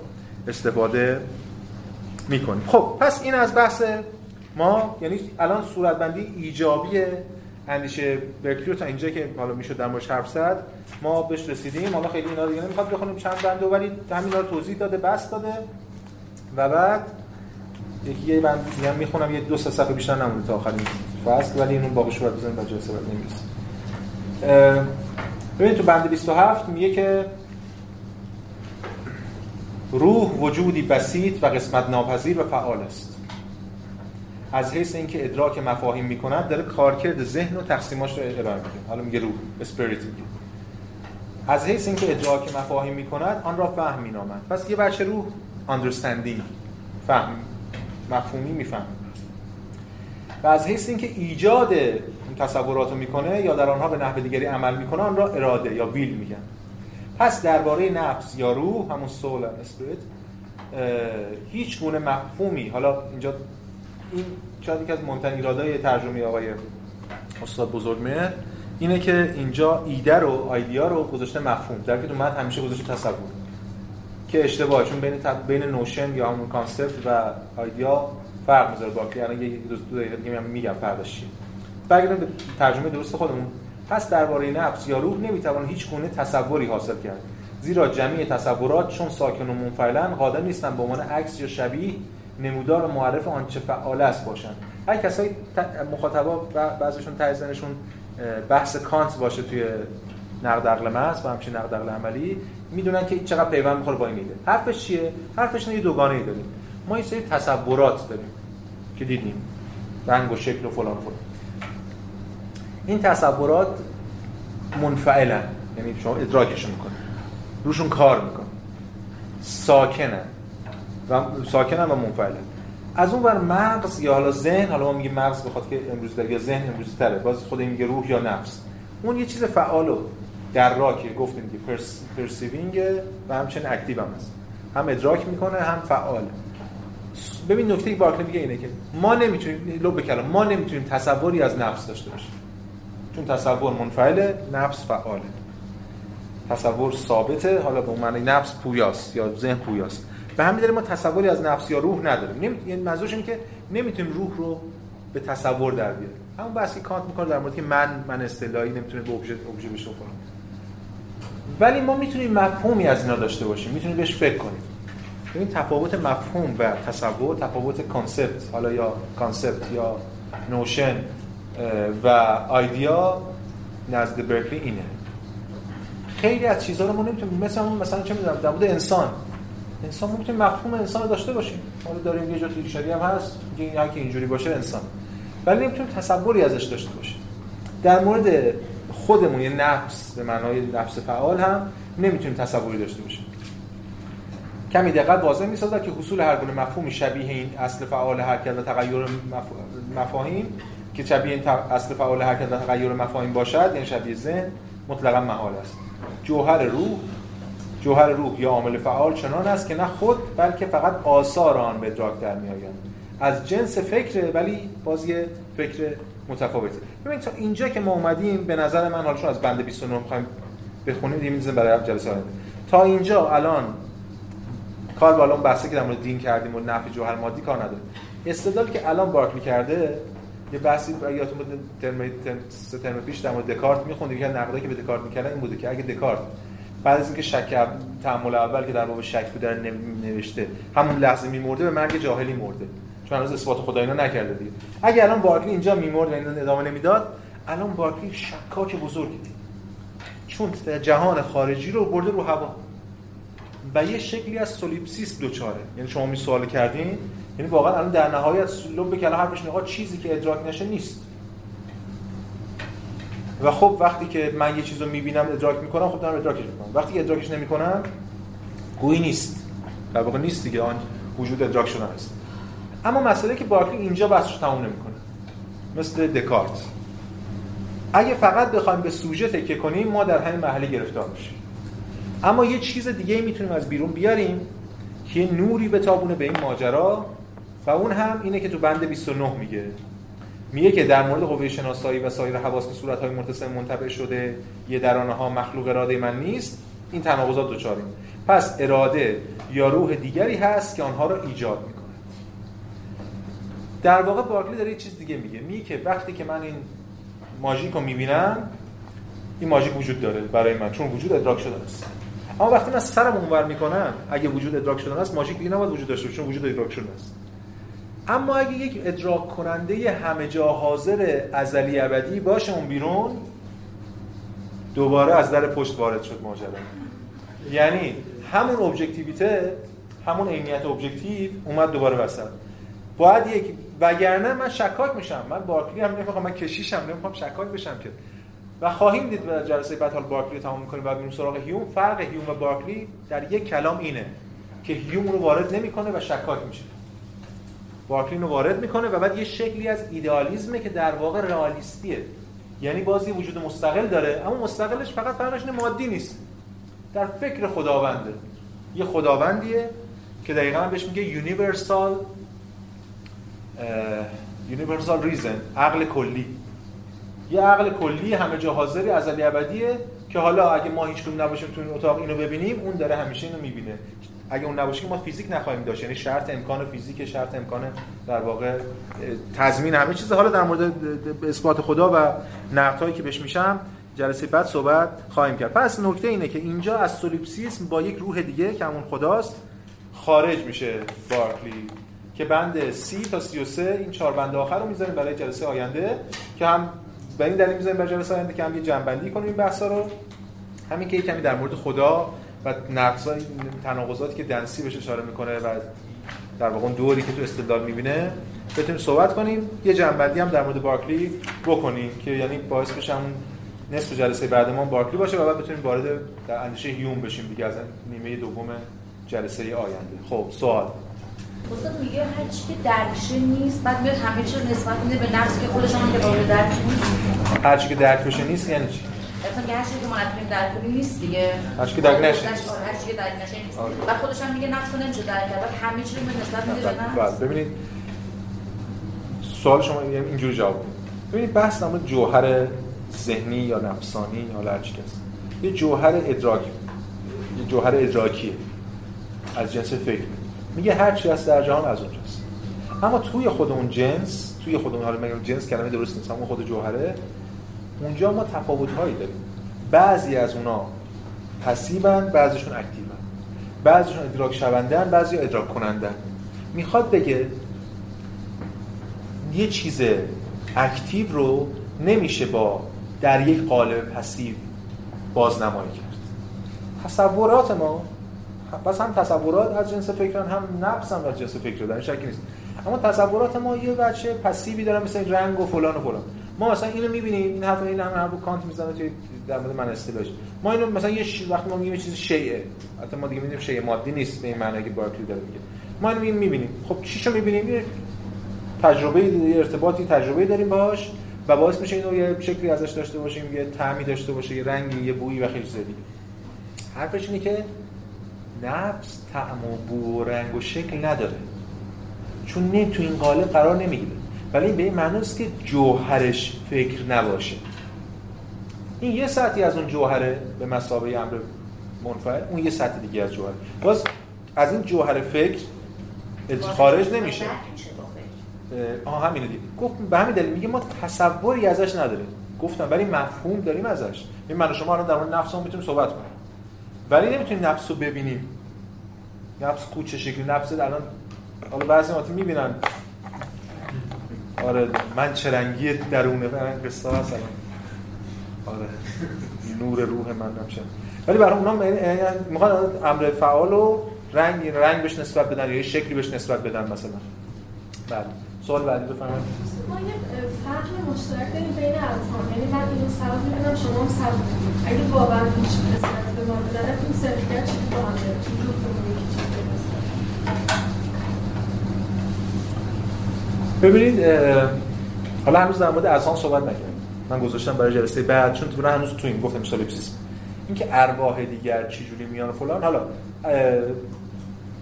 استفاده می‌کنیم. خب پس این از بحث ما یعنی الان صورتبندی ایجابی اندیشه برکلی رو تا اینجا که حالا می‌شد در موردش حرف زد ما بهش رسیدیم. حالا خیلی اینا دیگه نمی‌خواد بخونیم چند بنده ولی همین رو توضیح داده بس داده. و بعد یکی یه بند دیگه می‌خونم یه دو سه صفحه بیشتر نمونده تا آخرین فصل ولی اینو باقیش رو بزنیم تا جلسه بعد ببینید تو بند 27 میگه که روح وجودی بسیط و قسمت ناپذیر و فعال است. از حیث اینکه ادراک مفاهیم می‌کند داره کارکرد ذهن و تقسیماش رو ارائه میده. حالا میگه روح اسپریت از حیث اینکه ادراک مفاهیم می‌کند آن را فهم مینامند پس یه بچه روح understanding فهم مفهومی میفهم و از حیث اینکه ایجاد این تصورات رو می‌کنه یا در آنها به نحو دیگری عمل می‌کنه آن را اراده یا ویل میگن. پس درباره نفس یا روح همون soul spirit هیچ گونه مفهومی حالا اینجا این شاید یکی از مهمترین ایرادای ترجمه آقای استاد بزرگمهر اینه که اینجا ایده رو idea رو گذاشته مفهوم در که تو همیشه گذاشته تصور که اشتباهه چون بین بین notion یا همون concept و idea فرق می‌ذاره با یعنی یه دو دو دیگه میگم فرقش چیه برگردیم به ترجمه درست خودمون. پس درباره نفس یا روح نمی‌توان هیچ گونه تصوری حاصل کرد. زیرا جمعی تصورات چون ساکن و منفعلن قادر نیستن به عنوان عکس یا شبیه نمودار و معرف آنچه فعال است باشند. هر کسایی مخاطبا بعضیشون تایزنشون بحث کانت باشه توی نقد عقل محض و همچنین نقد عقل عملی می‌دونن که چقدر پیوند می‌خوره با این ایده. حرفش چیه؟ حرفش یه دوگانه ای داریم. ما سری تصورات داریم که دیدیم. رنگ و شکل و فلان فلان. این تصورات منفعلن. یعنی شما ادراکشون می‌کنه روشون کار می‌کنه. ساکنن و ساکنن و منفعلن. از اون بر مغز یا حالا ذهن حالا ما میگیم مغز بخاطر که امروز یا ذهن امروز تره. باز خود میگه روح یا نفس. اون یه چیز فعالو دراکه گفتیم که per، perceiving و همچنین active هم هست. هم ادراک می‌کنه هم فعال. ببین نکته بارکلی میگه اینه که ما نمی‌تونیم لو بکلم ما نمی‌تونیم تصوری از نفس داشته باشیم. چون تصور منفعل نفس فعاله. تصور ثابته حالا به معنی نفس پویاست یا ذهن پویاست. به همین دلیل ما تصوری از نفس یا روح نداریم. نمی... یعنی منظورش اینه که نمی‌تونیم روح رو به تصور در بیاریم. همون بحثی کانت می‌کنه در مورد که من من اصطلاحی نمی‌تونه به ابژه ابژه بشه ولی ما می‌تونیم مفهومی از اینا داشته باشیم. می‌تونیم بهش فکر کنیم. این تفاوت مفهوم و تصور تفاوت concept حالا یا concept یا notion و idea نزد برکلی اینه. خیلی از چیزها رو ما نمی‌تونیم مثلا مثلا چه می‌دونم در مورد انسان. انسان ما می‌تونیم مفهوم انسان رو داشته باشیم. حالا داریم یه جا dictionary هم هست میگه هر که اینجوری باشه انسان. ولی نمی‌تونیم تصوری ازش داشته باشیم. در مورد خودمون یه نفس به معنای نفس فعال هم نمی‌تونیم تصوری داشته باشیم. کمی دقت واضح می‌سازد که حصول هر گونه مفهومی شبیه این اصل فعال حرکت و تغییر مفاهیم که شبیه این اصل فعال حرکت و تغییر مفاهیم باشد یعنی شبیه ذهن مطلقا محال است. جوهر روح جوهر روح یا عامل فعال چنان است که نه خود بلکه فقط آثار آن به ادراک در میآیند از جنس فکره ولی باز یه فکر متفاوته. ببینید تا اینجا که ما اومدیم به نظر من حالا از بند 29 می‌خوایم بخونیم دیگه برای جلسه تا اینجا الان کار بالا اون بحثی که در مورد دین کردیم و نفع جوهر مادی کار نداره. استدلال که الان بارکلی کرده یه بحثی یادتون بود ترم سه ترم پیش در مورد دکارت میخوندیم. که نقدی که به دکارت می‌کردن این بوده که اگه دکارت بعد از اینکه شک تعامل اول که در باب شک بود در نوشته همون لحظه میمرده به مرگ جاهلی مرده. چون هنوز اثبات خدا اینا نکرده دیگه. اگه الان بارکلی اینجا میمرد و اینا ادامه نمی‌داد الان بارکلی شکاک بزرگی. چون جهان خارجی رو برده رو هوا. و یه شکلی از solipsism دچاره. یعنی شما می سوال کردین یعنی واقعا الان در نهایت لب کلام حرفش آقا چیزی که ادراک نشه نیست. و خب وقتی که من یه چیز رو می‌بینم ادراک می‌کنم خب دارم ادراکش می‌کنم. وقتی ادراکش نمی‌کنم گویی نیست. در واقع نیست دیگه آن وجود ادراک شدن است. اما مسئله که بارکلی اینجا بحثش تموم نمی‌کنه. مثل دکارت. اگه فقط بخوایم به سوژه تکیه کنیم ما در همین محله گرفتار میشیم. اما یه چیز دیگه می‌تونیم از بیرون بیاریم که نوری بتابونه به این ماجرا و اون هم اینه که تو بند 29 میگه. میگه که در مورد قوه شناسایی و سایر حواس که صورت‌های متصل منطبع شده یه درانه ها مخلوق اراده من نیست این تناقضات دوچاریم. پس اراده یا روح دیگری هست که آنها را ایجاد می‌کنه در واقع بارکلی داره یه چیز دیگه میگه. میگه که وقتی که من این ماژیک رو می‌بینم این ماژیک وجود داره برای من چون وجود ادراک شده است. اما وقتی من سرم اونور می‌کنم اگه وجود ادراک شده است ماژیک دیگه نباید وجود داشته چون وجود ادراک شده است. اما اگه یک ادراک کننده همه جا حاضر ازلی ابدی باشه اون بیرون دوباره از در پشت وارد شد ماجرا. یعنی همون ابجکتیویته همون عینیت objective اومد دوباره وسط. باید یک وگرنه من شکاک میشم. من بارکلی هم نمی‌خوام من کشیشم نمی‌خوام شکاک بشم که. و خواهیم دید در جلسه بعد حال بارکلی تمام می‌کنیم و بریم سراغ هیوم. فرق هیوم و بارکلی در یک کلام اینه که هیوم رو وارد نمی‌کنه و شکاک میشه. بارکلی رو وارد می‌کنه و بعد یه شکلی از ایدئالیسمه که در واقع رئالیستیه. یعنی بازی وجود مستقل داره اما مستقلش فقط فرقش مادی نیست. در فکر خداونده. یه خداوندیه که دقیقا بهش میگه universal universal reason عقل کلی. یه عقل کلی همه جا حاضری ازلی ابدیه که حالا اگه ما هیچ نباشیم تو این اتاق اینو ببینیم اون داره همیشه اینو می‌بینه. اگه اون نباشه ما فیزیک نخواهیم داشت یعنی شرط امکان فیزیک شرط امکان در واقع تضمین همه چیز حالا در مورد اثبات خدا و نقدهایی که بهش میشم جلسه بعد صحبت خواهیم کرد. پس نکته اینه که اینجا از سولیپسیسم با یک روح دیگه که همون خداست خارج میشه بارکلی که بند سی تا 33 این چهار بند آخر رو می‌ذاریم برای جلسه آینده که هم به این دلیل می‌ذاریم برای جلسه آینده که هم یه جنبندی کنیم این بحثا رو. همین که کمی در مورد خدا و نقصای تناقضاتی که دنسی بهش اشاره می‌کنه و در واقع دوری که تو استدلال می‌بینه بتونیم صحبت کنیم. یه جنبندی هم در مورد بارکلی بکنیم که یعنی باعث بشه نصف جلسه بعد ما بارکلی باشه و بعد بتونیم وارد در اندیشه هیوم بشیم دیگه از نیمه دوم جلسه آینده. خب سوال. استاد میگه هر چی که درکشه نیست بعد میاد همه نسبت میده به نفس که خودش هم که قابل درک نیست. هر چی که درک بشه نیست یعنی چی؟ مثلا که هر چیزی که ما نتونیم درک کنیم نیست دیگه. هر چی که درک نشه هر چی که درک نشه نیست. بعد خودش هم میگه نفس نمیشه درک کرد. بعد همه چی رو به نسبت میده به نفس. بعد ببینید. سوال شما اینجوری جواب بدید ببینید بحث نام جوهر ذهنی یا نفسانی یا هر چی هست. یه جوهر ادراک یه جوهر ادراکیه. از جنس فکر. میگه هر چی هست در جهان از اونجاست. اما توی خود اون جنس توی خود اون حالا میگم جنس کلمه درست نیست اما خود جوهره اونجا ما تفاوت هایی داریم. بعضی از اونا passive ن بعضیشون active ن. بعضیشون ادراک شوندن بعضی ادراک کنندن می‌خواد بگه یه چیز active رو نمیشه با در یک قالب passive بازنمایی کرد. تصورات ما پس هم تصورات از جنس فکران هم نفس هم از جنس فکر در شکی نیست. اما تصورات ما یه بچه پسیوی دارن مثل رنگ و فلان و فلان. ما مثلا اینو می‌بینیم این حرف این هم حرف کانت می‌زنه توی در مورد من اصطلاحش ما اینو مثلا یه ش... وقتی ما میگیم چیز شیء حتی ما دیگه میگیم شیء مادی نیست به این معنی که بارکلی داره میگه. ما اینو می‌بینیم خب چیشو می‌بینیم؟ یه تجربه یه ارتباطی تجربه داریم باهاش و باعث میشه اینو یه شکلی ازش داشته باشیم یه طعمی داشته باشه یه رنگی یه بویی و خیلی چیز دیگه. حرفش اینه که نفس طعم و بو و رنگ و شکل نداره. چون نه تو این قالب قرار نمی‌گیره. ولی این به این معناست که جوهرش فکر نباشه. این یه سطحی از اون جوهره به مسابقه امر منفعل اون یه سطح دیگه از جوهر باز از این جوهر فکر خارج نمیشه. آها همینه دیگه. گفت به همین دلیل میگه ما تصوری ازش نداریم. گفتم ولی مفهوم داریم ازش. این من و شما الان در مورد نفسمون می‌تونیم صحبت کنیم. ولی نمی‌تونیم نفس رو ببینیم نفس کوچه شکلی. نفس الان حالا بعضی وقت می‌بینن. آره من چه رنگی درونه من قصه هست آره. نور روح من نمیشه ولی برای اونا می‌خوان امر فعال و رنگ رنگ بهش نسبت بدن یا یه شکلی بهش نسبت بدن مثلا. بله. سوال بعدی بفرمایید. ما یه فهم مشترک داریم بین اطفال یعنی من اینو سبب می‌بینم شما هم سبب اگه واقعا هیچ نسبت به ما بدن این سرفیت چی با هم ببینید حالا هنوز در مورد اذهان صحبت نکردیم. من گذاشتم برای جلسه بعد چون تو هنوز تو این گفتم سولیپسیسم اینکه ارواح دیگر چجوری میان و فلان حالا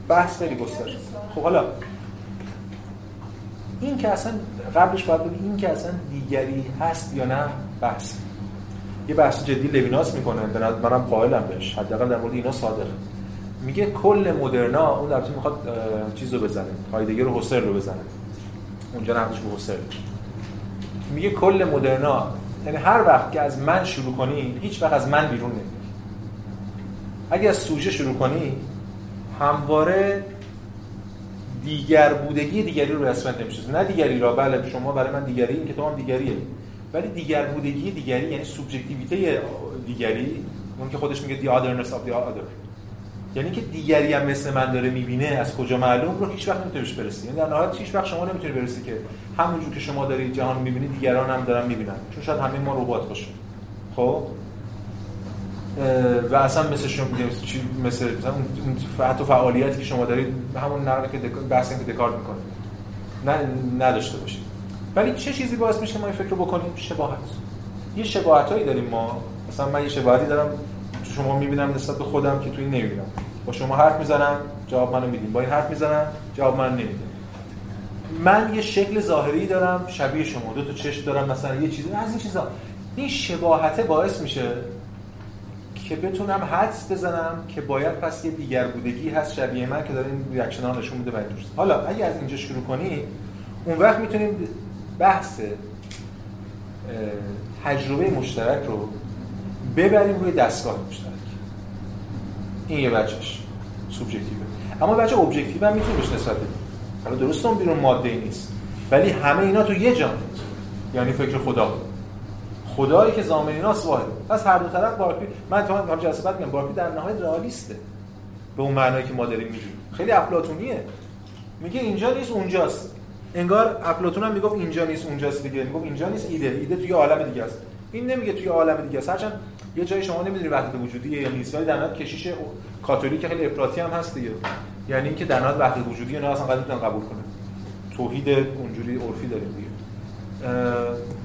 بحث خیلی گسترده خب حالا این که اصلا قبلش باید بگیم این که اصلا دیگری هست یا نه بحث. یه بحث جدی لویناس می‌کنه منم قائلم بهش. حداقل در مورد اینا صادق. میگه کل مدرنا اون البته می‌خواد اه، چیز رو بزنه هایدگر و هوسر رو بزنه. اونجا نقدش به هوسر میگه کل مدرنا یعنی هر وقت که از من شروع کنی هیچ وقت از من بیرون نمیاد اگه از سوژه شروع کنی همواره دیگر بودگی دیگری رو رسمت نمیشه نه دیگری را بله شما برای من دیگری این کتاب هم دیگریه. ولی دیگر بودگی دیگری یعنی سوبژکتیویته دیگری اون که خودش میگه the otherness of the other. یعنی که دیگری هم مثل من داره می‌بینه از کجا معلوم رو هیچ وقت نمی‌تونی برسی. یعنی در نهایت هیچ وقت شما نمی‌تونی برسی که همونجور که شما دارید جهان می‌بینید دیگران هم دارن می‌بینن. چون شاید همه ما ربات باشیم. خب؟ و اصلا مثل شما چی- مثل مثلا حتی فعالیتی که شما دارید همون نقل که بحث که دکارت می‌کنه نه نداشته باشید. ولی چه چیزی باعث میشه ما این فکر رو بکنیم؟ شباهت. یه شباهتایی داریم ما. مثلا من یه شباهتی دارم. تو شما می‌بینم نسبت به خودم که توی این نمی‌بینم. با شما حرف می‌زنم جواب منو میدین. با این حرف می‌زنم جواب منو نمیدین. من یه شکل ظاهری دارم شبیه شما. دو تا چشم دارم مثلا یه چیزی از این چیزا. این شباهته باعث میشه که بتونم حدس بزنم که باید پس یه دیگر بودگی هست شبیه من که داره این ریاکشن ها نشون میده. حالا اگه از اینجا شروع کنی اون وقت می‌تونیم بحث تجربه مشترک رو ببریم روی دستگاه مشترک. این یه وجهش subjective ه اما وجه objective هم می‌تونه بهش نسبت بدیم. حالا درست اون بیرون ماده نیست ولی همه اینا تو یه جان یعنی فکر خدا. خدایی که ضامن ایناست واحد. پس هر دو طرف بارکلی من تو هم جلسه بعد میگم بارکلی در نهایت رئالیسته. به اون معنایی که ما داریم میگیم. خیلی افلاطونیه. میگه اینجا نیست اونجاست. انگار افلاطون هم می‌گفت اینجا نیست اونجاست دیگه. می‌گفت اینجا نیست ایده. ایده توی عالم دیگه است. این نمیگه توی عالم دیگه است. هرچند یه جایی شما نمی‌دونی وحدت وجودیه یا نیست. ولی در کشیش کاتولیک خیلی افراطی هم هست دیگه. یعنی اینکه در نهایت وحدت وجودی اینا اصلا قبول کنه. توحید اونجوری عرفی داریم دیگه.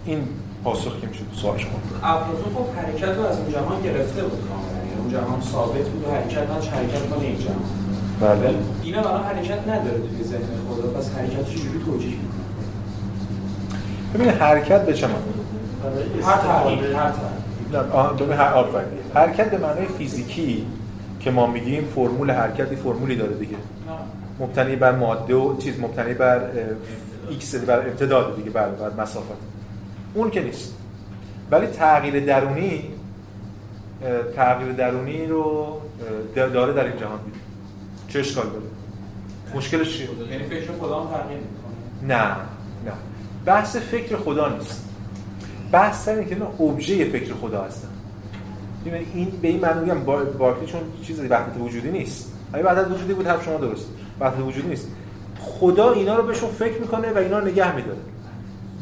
این پاسخ که میشه سوال شما. افلاطون خب حرکت رو از اون جهان گرفته بود کاملا. یعنی اون جهان ثابت بود و حرکت هاش حرکت کنه این جهان. بله. اینا برای حرکت نداره توی ذهن خدا پس حرکت چجوری توجیه می‌کنه؟ ببین حرکت به چه معنی؟ هر تغییر هر تغییر. حرکت به معنای فیزیکی که ما میگیم فرمول حرکتی فرمولی داره دیگه. مبتنی بر ماده و چیز مبتنی بر x بر امتداد دیگه بر بر مسافت. اون که نیست. ولی تغییر درونی تغییر درونی رو داره در این جهان دیگه چه اشکال داره؟ مشکلش چیه؟ یعنی فکر خدا هم تغییر می‌کنه؟ نه نه. بحث فکر خدا نیست. بحث اینه که ابژه فکر خدا هستن. این به این معنی میگم با- بارکلی چون چیزی وحدت وجودی نیست. اگه وحدت وجودی بود حرف شما درست. وحدت وجودی نیست. خدا اینا رو بهشون فکر می‌کنه و اینا رو نگه میداره.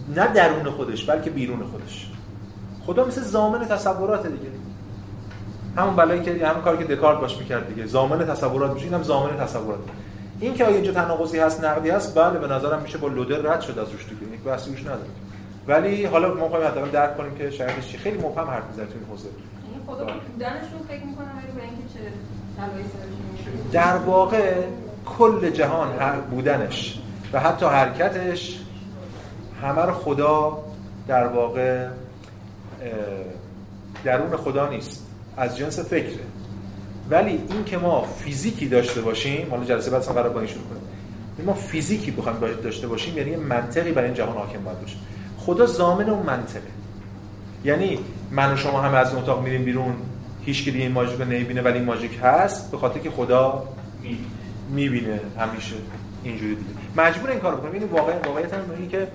نه درون خودش بلکه بیرون خودش. خدا مثل زامن تصورات دیگه. همون بلایی که همون کاری که دکارت باش می‌کرد دیگه. زامن تصورات میشه. اینم زامن تصورات. این که آیا اینجا تناقضی هست نقدی هست؟ بله به نظرم میشه با لودر رد شد از روش دیگه. یک بحثی روش نداره. ولی حالا ما می‌خوایم حداقل درک کنیم که شاید چی. خیلی مبهم حرف می‌زنه تو این حوزه. یعنی خدا به بودنشون فکر می‌کنم ولی به اینکه چه در واقع کل جهان هر بودنش و حتی حرکتش همه رو خدا در واقع درون خدا نیست. از جنس فکره. ولی این که ما فیزیکی داشته باشیم حالا جلسه بعد قرار با این شروع کنیم. این ما فیزیکی بخوایم داشته باشیم یعنی منطقی برای این جهان حاکم باید باشه. خدا ضامن اون منطقه. یعنی من و شما هم از اون اتاق میریم بیرون هیچ که دیگه این ماژیک رو نمی‌بینه ولی این ماژیک هست به خاطر که خدا می‌بینه همیشه اینجوری دیگه. مجبور این کارو بکنیم این واقع واقعیت هم اینه که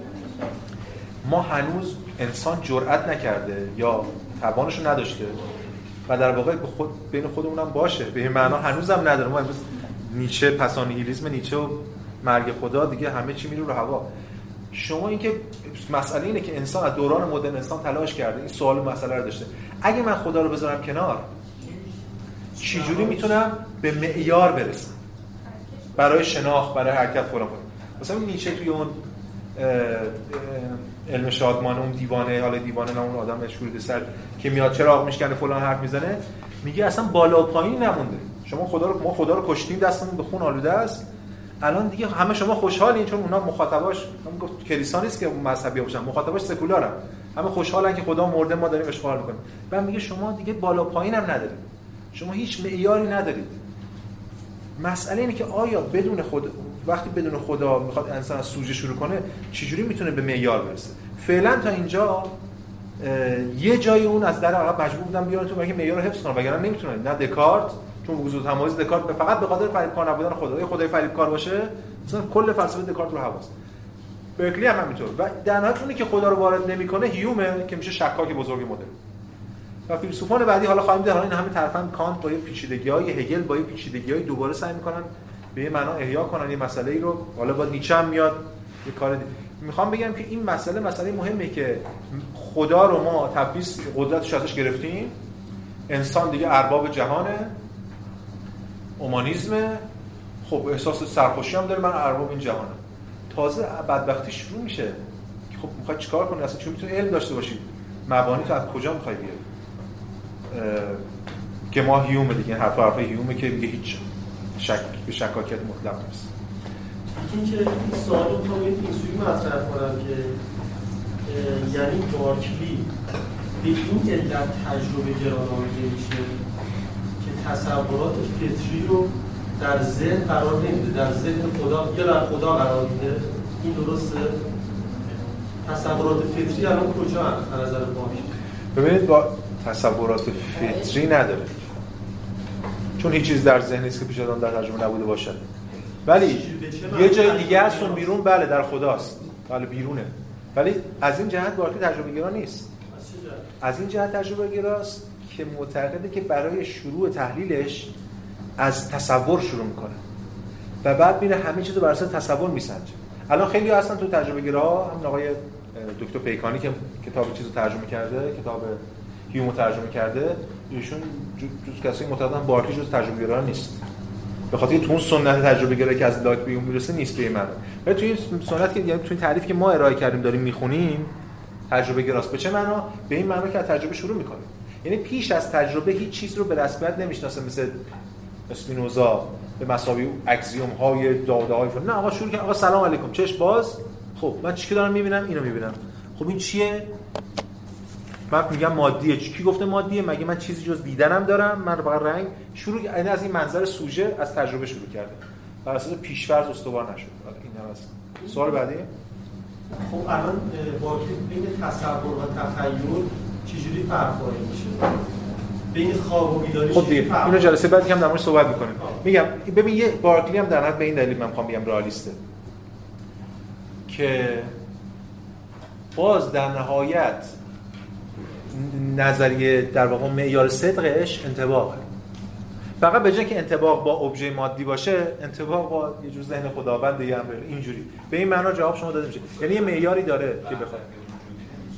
ما هنوز انسان جرئت نکرده یا توانش رو نداشته و در واقع به خود بین خودمون هم باشه. به این معنا هنوز هم نداره. ما امروز نیچه پسانیهیلیسم نیچه رو مرگ خدا دیگه همه چی میره رو هوا. شما اینکه مسئله اینه که انسان از دوران مدرن انسان تلاش کرده. این سوال و مسئله رو داشته. اگه من خدا رو بذارم کنار چجوری می‌تونم به معیار برسم؟ برای شناخت برای حرکت فلان مثلا نیچه توی اون علم شادمان اون دیوانه حالا دیوانه نه اون آدم مشهور سر که میاد چراغ میشکنه فلان حرف می‌زنه میگه اصلا بالا و پایین نمونده. شما خدا رو ما خدا رو کشتیم دستمون به خون آلوده است. الان دیگه همه شما خوشحالین چون اونا مخاطباش هم گفت کلیسا نیست که مذهبی باشن مخاطباش سکولارن. همه خوشحالن که خدا مرده ما داریم اشغال می‌کنیم. بعد میگه شما دیگه بالا پایین هم ندارید. شما هیچ معیاری ندارید. مسئله اینه که آیا بدون خدا وقتی بدون خدا می‌خواد انسان از سوژه شروع کنه چجوری می‌تونه به معیار برسه؟ فعلا تا اینجا یه جای اون از در عقب مجبور بودن بیان تو که معیار رو حفظ کنن وگرنه نمی‌تونن نه دکارت چون وجود تمایز دکارت به فقط به خاطر فریبکار نبودن خدا اگه خدای فریبکار باشه مثلا کل فلسفه دکارت رو حواس. برکلی هم همینطور. و در نهایت اونی که خدا رو وارد نمی‌کنه هیومه که میشه شکاک بزرگ مدرن. و فیلسوفان بعدی حالا خواهیم دید حالا این همه طرفا کانت با یه پیچیدگی‌های هگل با یه پیچیدگی‌های دوباره سعی می‌کنن به یه معنا احیا کنن یه مسئله ای رو. حالا با نیچه هم میاد یه کار دی- می‌خوام بگم که این مسئله مسئله مهمه که خدا رو ما تبعیض قدرتش ازش گرفتیم. انسان دیگه ارباب جهانه. اومانیزمه. خب احساس سرخوشی هم داره. من ارباب این جهانم تازه بدبختی شروع میشه. که خب می‌خوای چیکار کنی؟ اصلا چون می‌تونی علم داشته باشی. مبانی تو از کجا می‌خوای بیاری؟ که ما هیومه دیگه این حرف حرف هیومه که میگه هیچ شک به شکاکیت مطلق نیست. اینکه این سوال رو می‌خوام اینجوری مطرح کنم که یعنی بارکلی به این علت تجربه میشه که تصورات فطری رو در ذهن قرار نمیده. در ذهن خدا یا در خدا قرار میده. این درسته؟ تصورات فطری الان کجا هست؟ از نظر بارکلی ببینید با تصورات فطری نداره. چون هیچ چیز در ذهن نیست که پیش از آن در ترجمه نبوده باشد. ولی یه جای دیگه است اون بیرون بله در خداست. بله بیرونه. ولی از این جهت بارکلی تجربه گرا نیست. از؟ از این جهت تجربه گراست که معتقده که برای شروع تحلیلش از تصور شروع می‌کنه. و بعد میره همه چیز رو بر اساس تصور میسنجه. الان خیلی هستن تو تجربه گراها هم آقای دکتر پیکانی که کتاب چیز رو ترجمه کرده کتاب هیومو ترجمه کرده ایشون جز کسی معتقدن بارکلی جز ترجمه گرا نیست. به خاطر تو اون سنت تجربه گرایی که از لاک به اون می‌رسه نیست به معنا ولی تو این سنت که یعنی تو این تعریف که ما ارائه کردیم داریم می‌خونیم تجربه گراست به چه معنا؟ به این معنا که از تجربه شروع می‌کنیم. یعنی پیش از تجربه هیچ چیز رو به رسمیت نمی‌شناسه مثل اسپینوزا به مساوی اکسیوم های داده های نه آقا شروع کرد آقا سلام علیکم. چش باز. خب من چی که دارم می‌بینم؟ اینو می‌بینم. خب این چیه؟ من میگم مادیه. چی کی گفته مادیه؟ مگه من چیزی جز دیدنم دارم؟ من فقط رنگ. شروع یعنی از این منظر سوژه از تجربه شروع کرده. بر اساس پیش‌فرض استوار نشد. این هست سوال بعدی؟ خب الان بارکلی بین تصور و تخیل چجوری فرق میشه؟ بین خواب و بیداری خب دیگه اینو جلسه بعدی هم در موردش صحبت می‌کنیم. میگم ببین یه بارکلی هم در حد به این دلیل من می‌خوام بگم رئالیسته. که باز در نهایت نظریه در واقع معیار صدقش انطباقه فقط به جای که انطباق با ابژه مادی باشه انطباق با یه جور ذهن خداوند یه امر اینجوری. به این معنا جواب شما داده میشه یعنی یه معیاری داره که بخواد.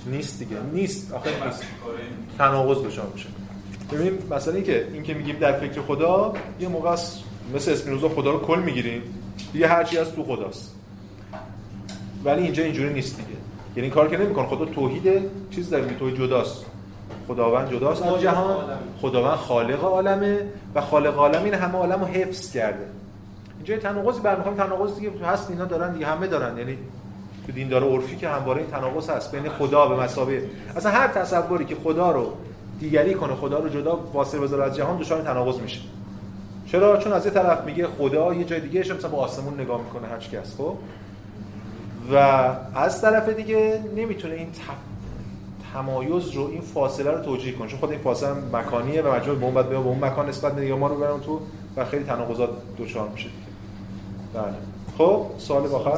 نیست دیگه. نیست. آخه نیست. تناقض دچار میشه. ببینیم مثلا این که این که میگیم در فکر خدا یه موقع مثل اسپینوزا خدا رو کل می‌گیریم. دیگه هر چی از تو خداست. ولی اینجا اینجوری نیست دیگه. یعنی کار که نمیکن خدا توحید چیز داره توحید جداست. خداوند جداست. از جهان خداوند خالق عالمه و خالق عالم این همه عالم رو حفظ کرده. اینجا تناقضی برمیخوام. تناقض دیگه هست اینا دارن دیگه همه دارن. یعنی تو دیندار عرفی که همواره این تناقض هست بین خدا به مسابقه. اصلا هر تصوری که خدا رو دیگری کنه خدا رو جدا فاصله بذاره از جهان دچار تناقض میشه. چرا؟ چون از یه طرف میگه خدا یه جای دیگه مثلا با آسمون نگاه می‌کنه هر هست خب؟ و از طرف دیگه نمی‌تونه این تمایز رو این فاصله رو توجیه کنه چون خود این فاصله مکانیه و مجبور به اون باید به اون مکان نسبت میده یا ما رو برن تو و خیلی تناقضات دچار میشه دیگه. بله. خب سوال آخر.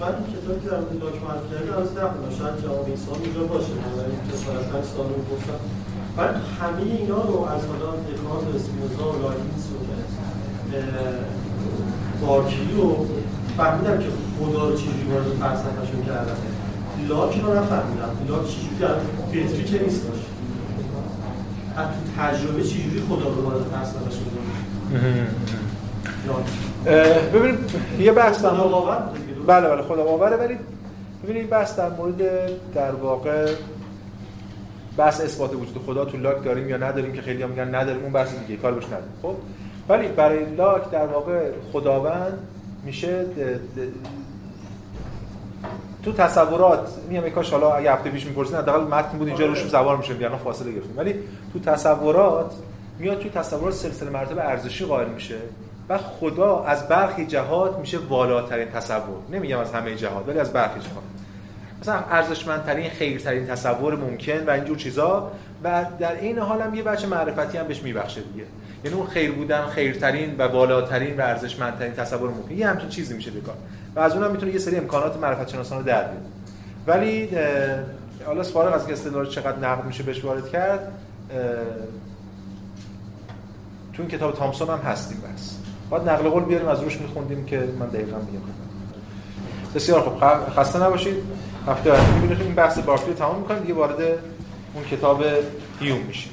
من کتابی که در مورد لاک معرفی کردم از نخوندم شاید جواب این اونجا باشه. من این جسارتا این سوال رو گفتم. من همه اینا رو از حالا دکارت و اسپینوزا و لایبنیتس رو که اه، بارکلی رو فهمیدم که خدا رو چجوری وارد فلسفهشون کردن. لاک رو نفهمیدم. لاک چجوری در فطری که نیستش از تو تجربه چجوری خدا رو وارد فلسفهشون لاک ببینید یه بحث در مورد؟ بله بله خدا باوره ولی ببینید این بحث در مورد در واقع بحث اثبات وجود خدا تو لاک داریم یا نداریم که خیلی هم میگن نداریم اون بحث دیگه کار بهش نداریم. خب ولی برای لاک در واقع خداوند میشه تو تصورات میگم کاش حالا اگه هفته پیش می‌پرسین حداقل متن بود اینجا روش سوار میشه یعنی فاصله گرفتیم. ولی تو تصورات میاد توی تصورات سلسله مراتب ارزشی قائل میشه و خدا از برخی جهات میشه والاترین تصور. نمیگم از همه جهات ولی از برخی جهات. مثلا ارزشمندترین خیرترین تصور ممکن و اینجور چیزا و در این حال هم یه بچه معرفتی هم بهش میبخشه دیگه. یعنی اون خیر بودن خیرترین و بالاترین و ارزشمندترین تصور ممکن. یه همچین چیزی میشه بکار و از اونم می‌تونه یه سری امکانات معرفت شناسانه در بیاره ولی حالا فارغ از اینکه استدلال چقدر نقد میشه بهش وارد کرد تو این کتاب تامسون هم هستیم بس. باید نقل قول بیاریم از روش میخوندیم که من دقیقا میگم. بسیار خوب. خسته نباشید. هفته بعد می‌بینید این بحث بارکلی تمام می‌کنیم. دیگه وارد اون کتاب هیوم میشیم.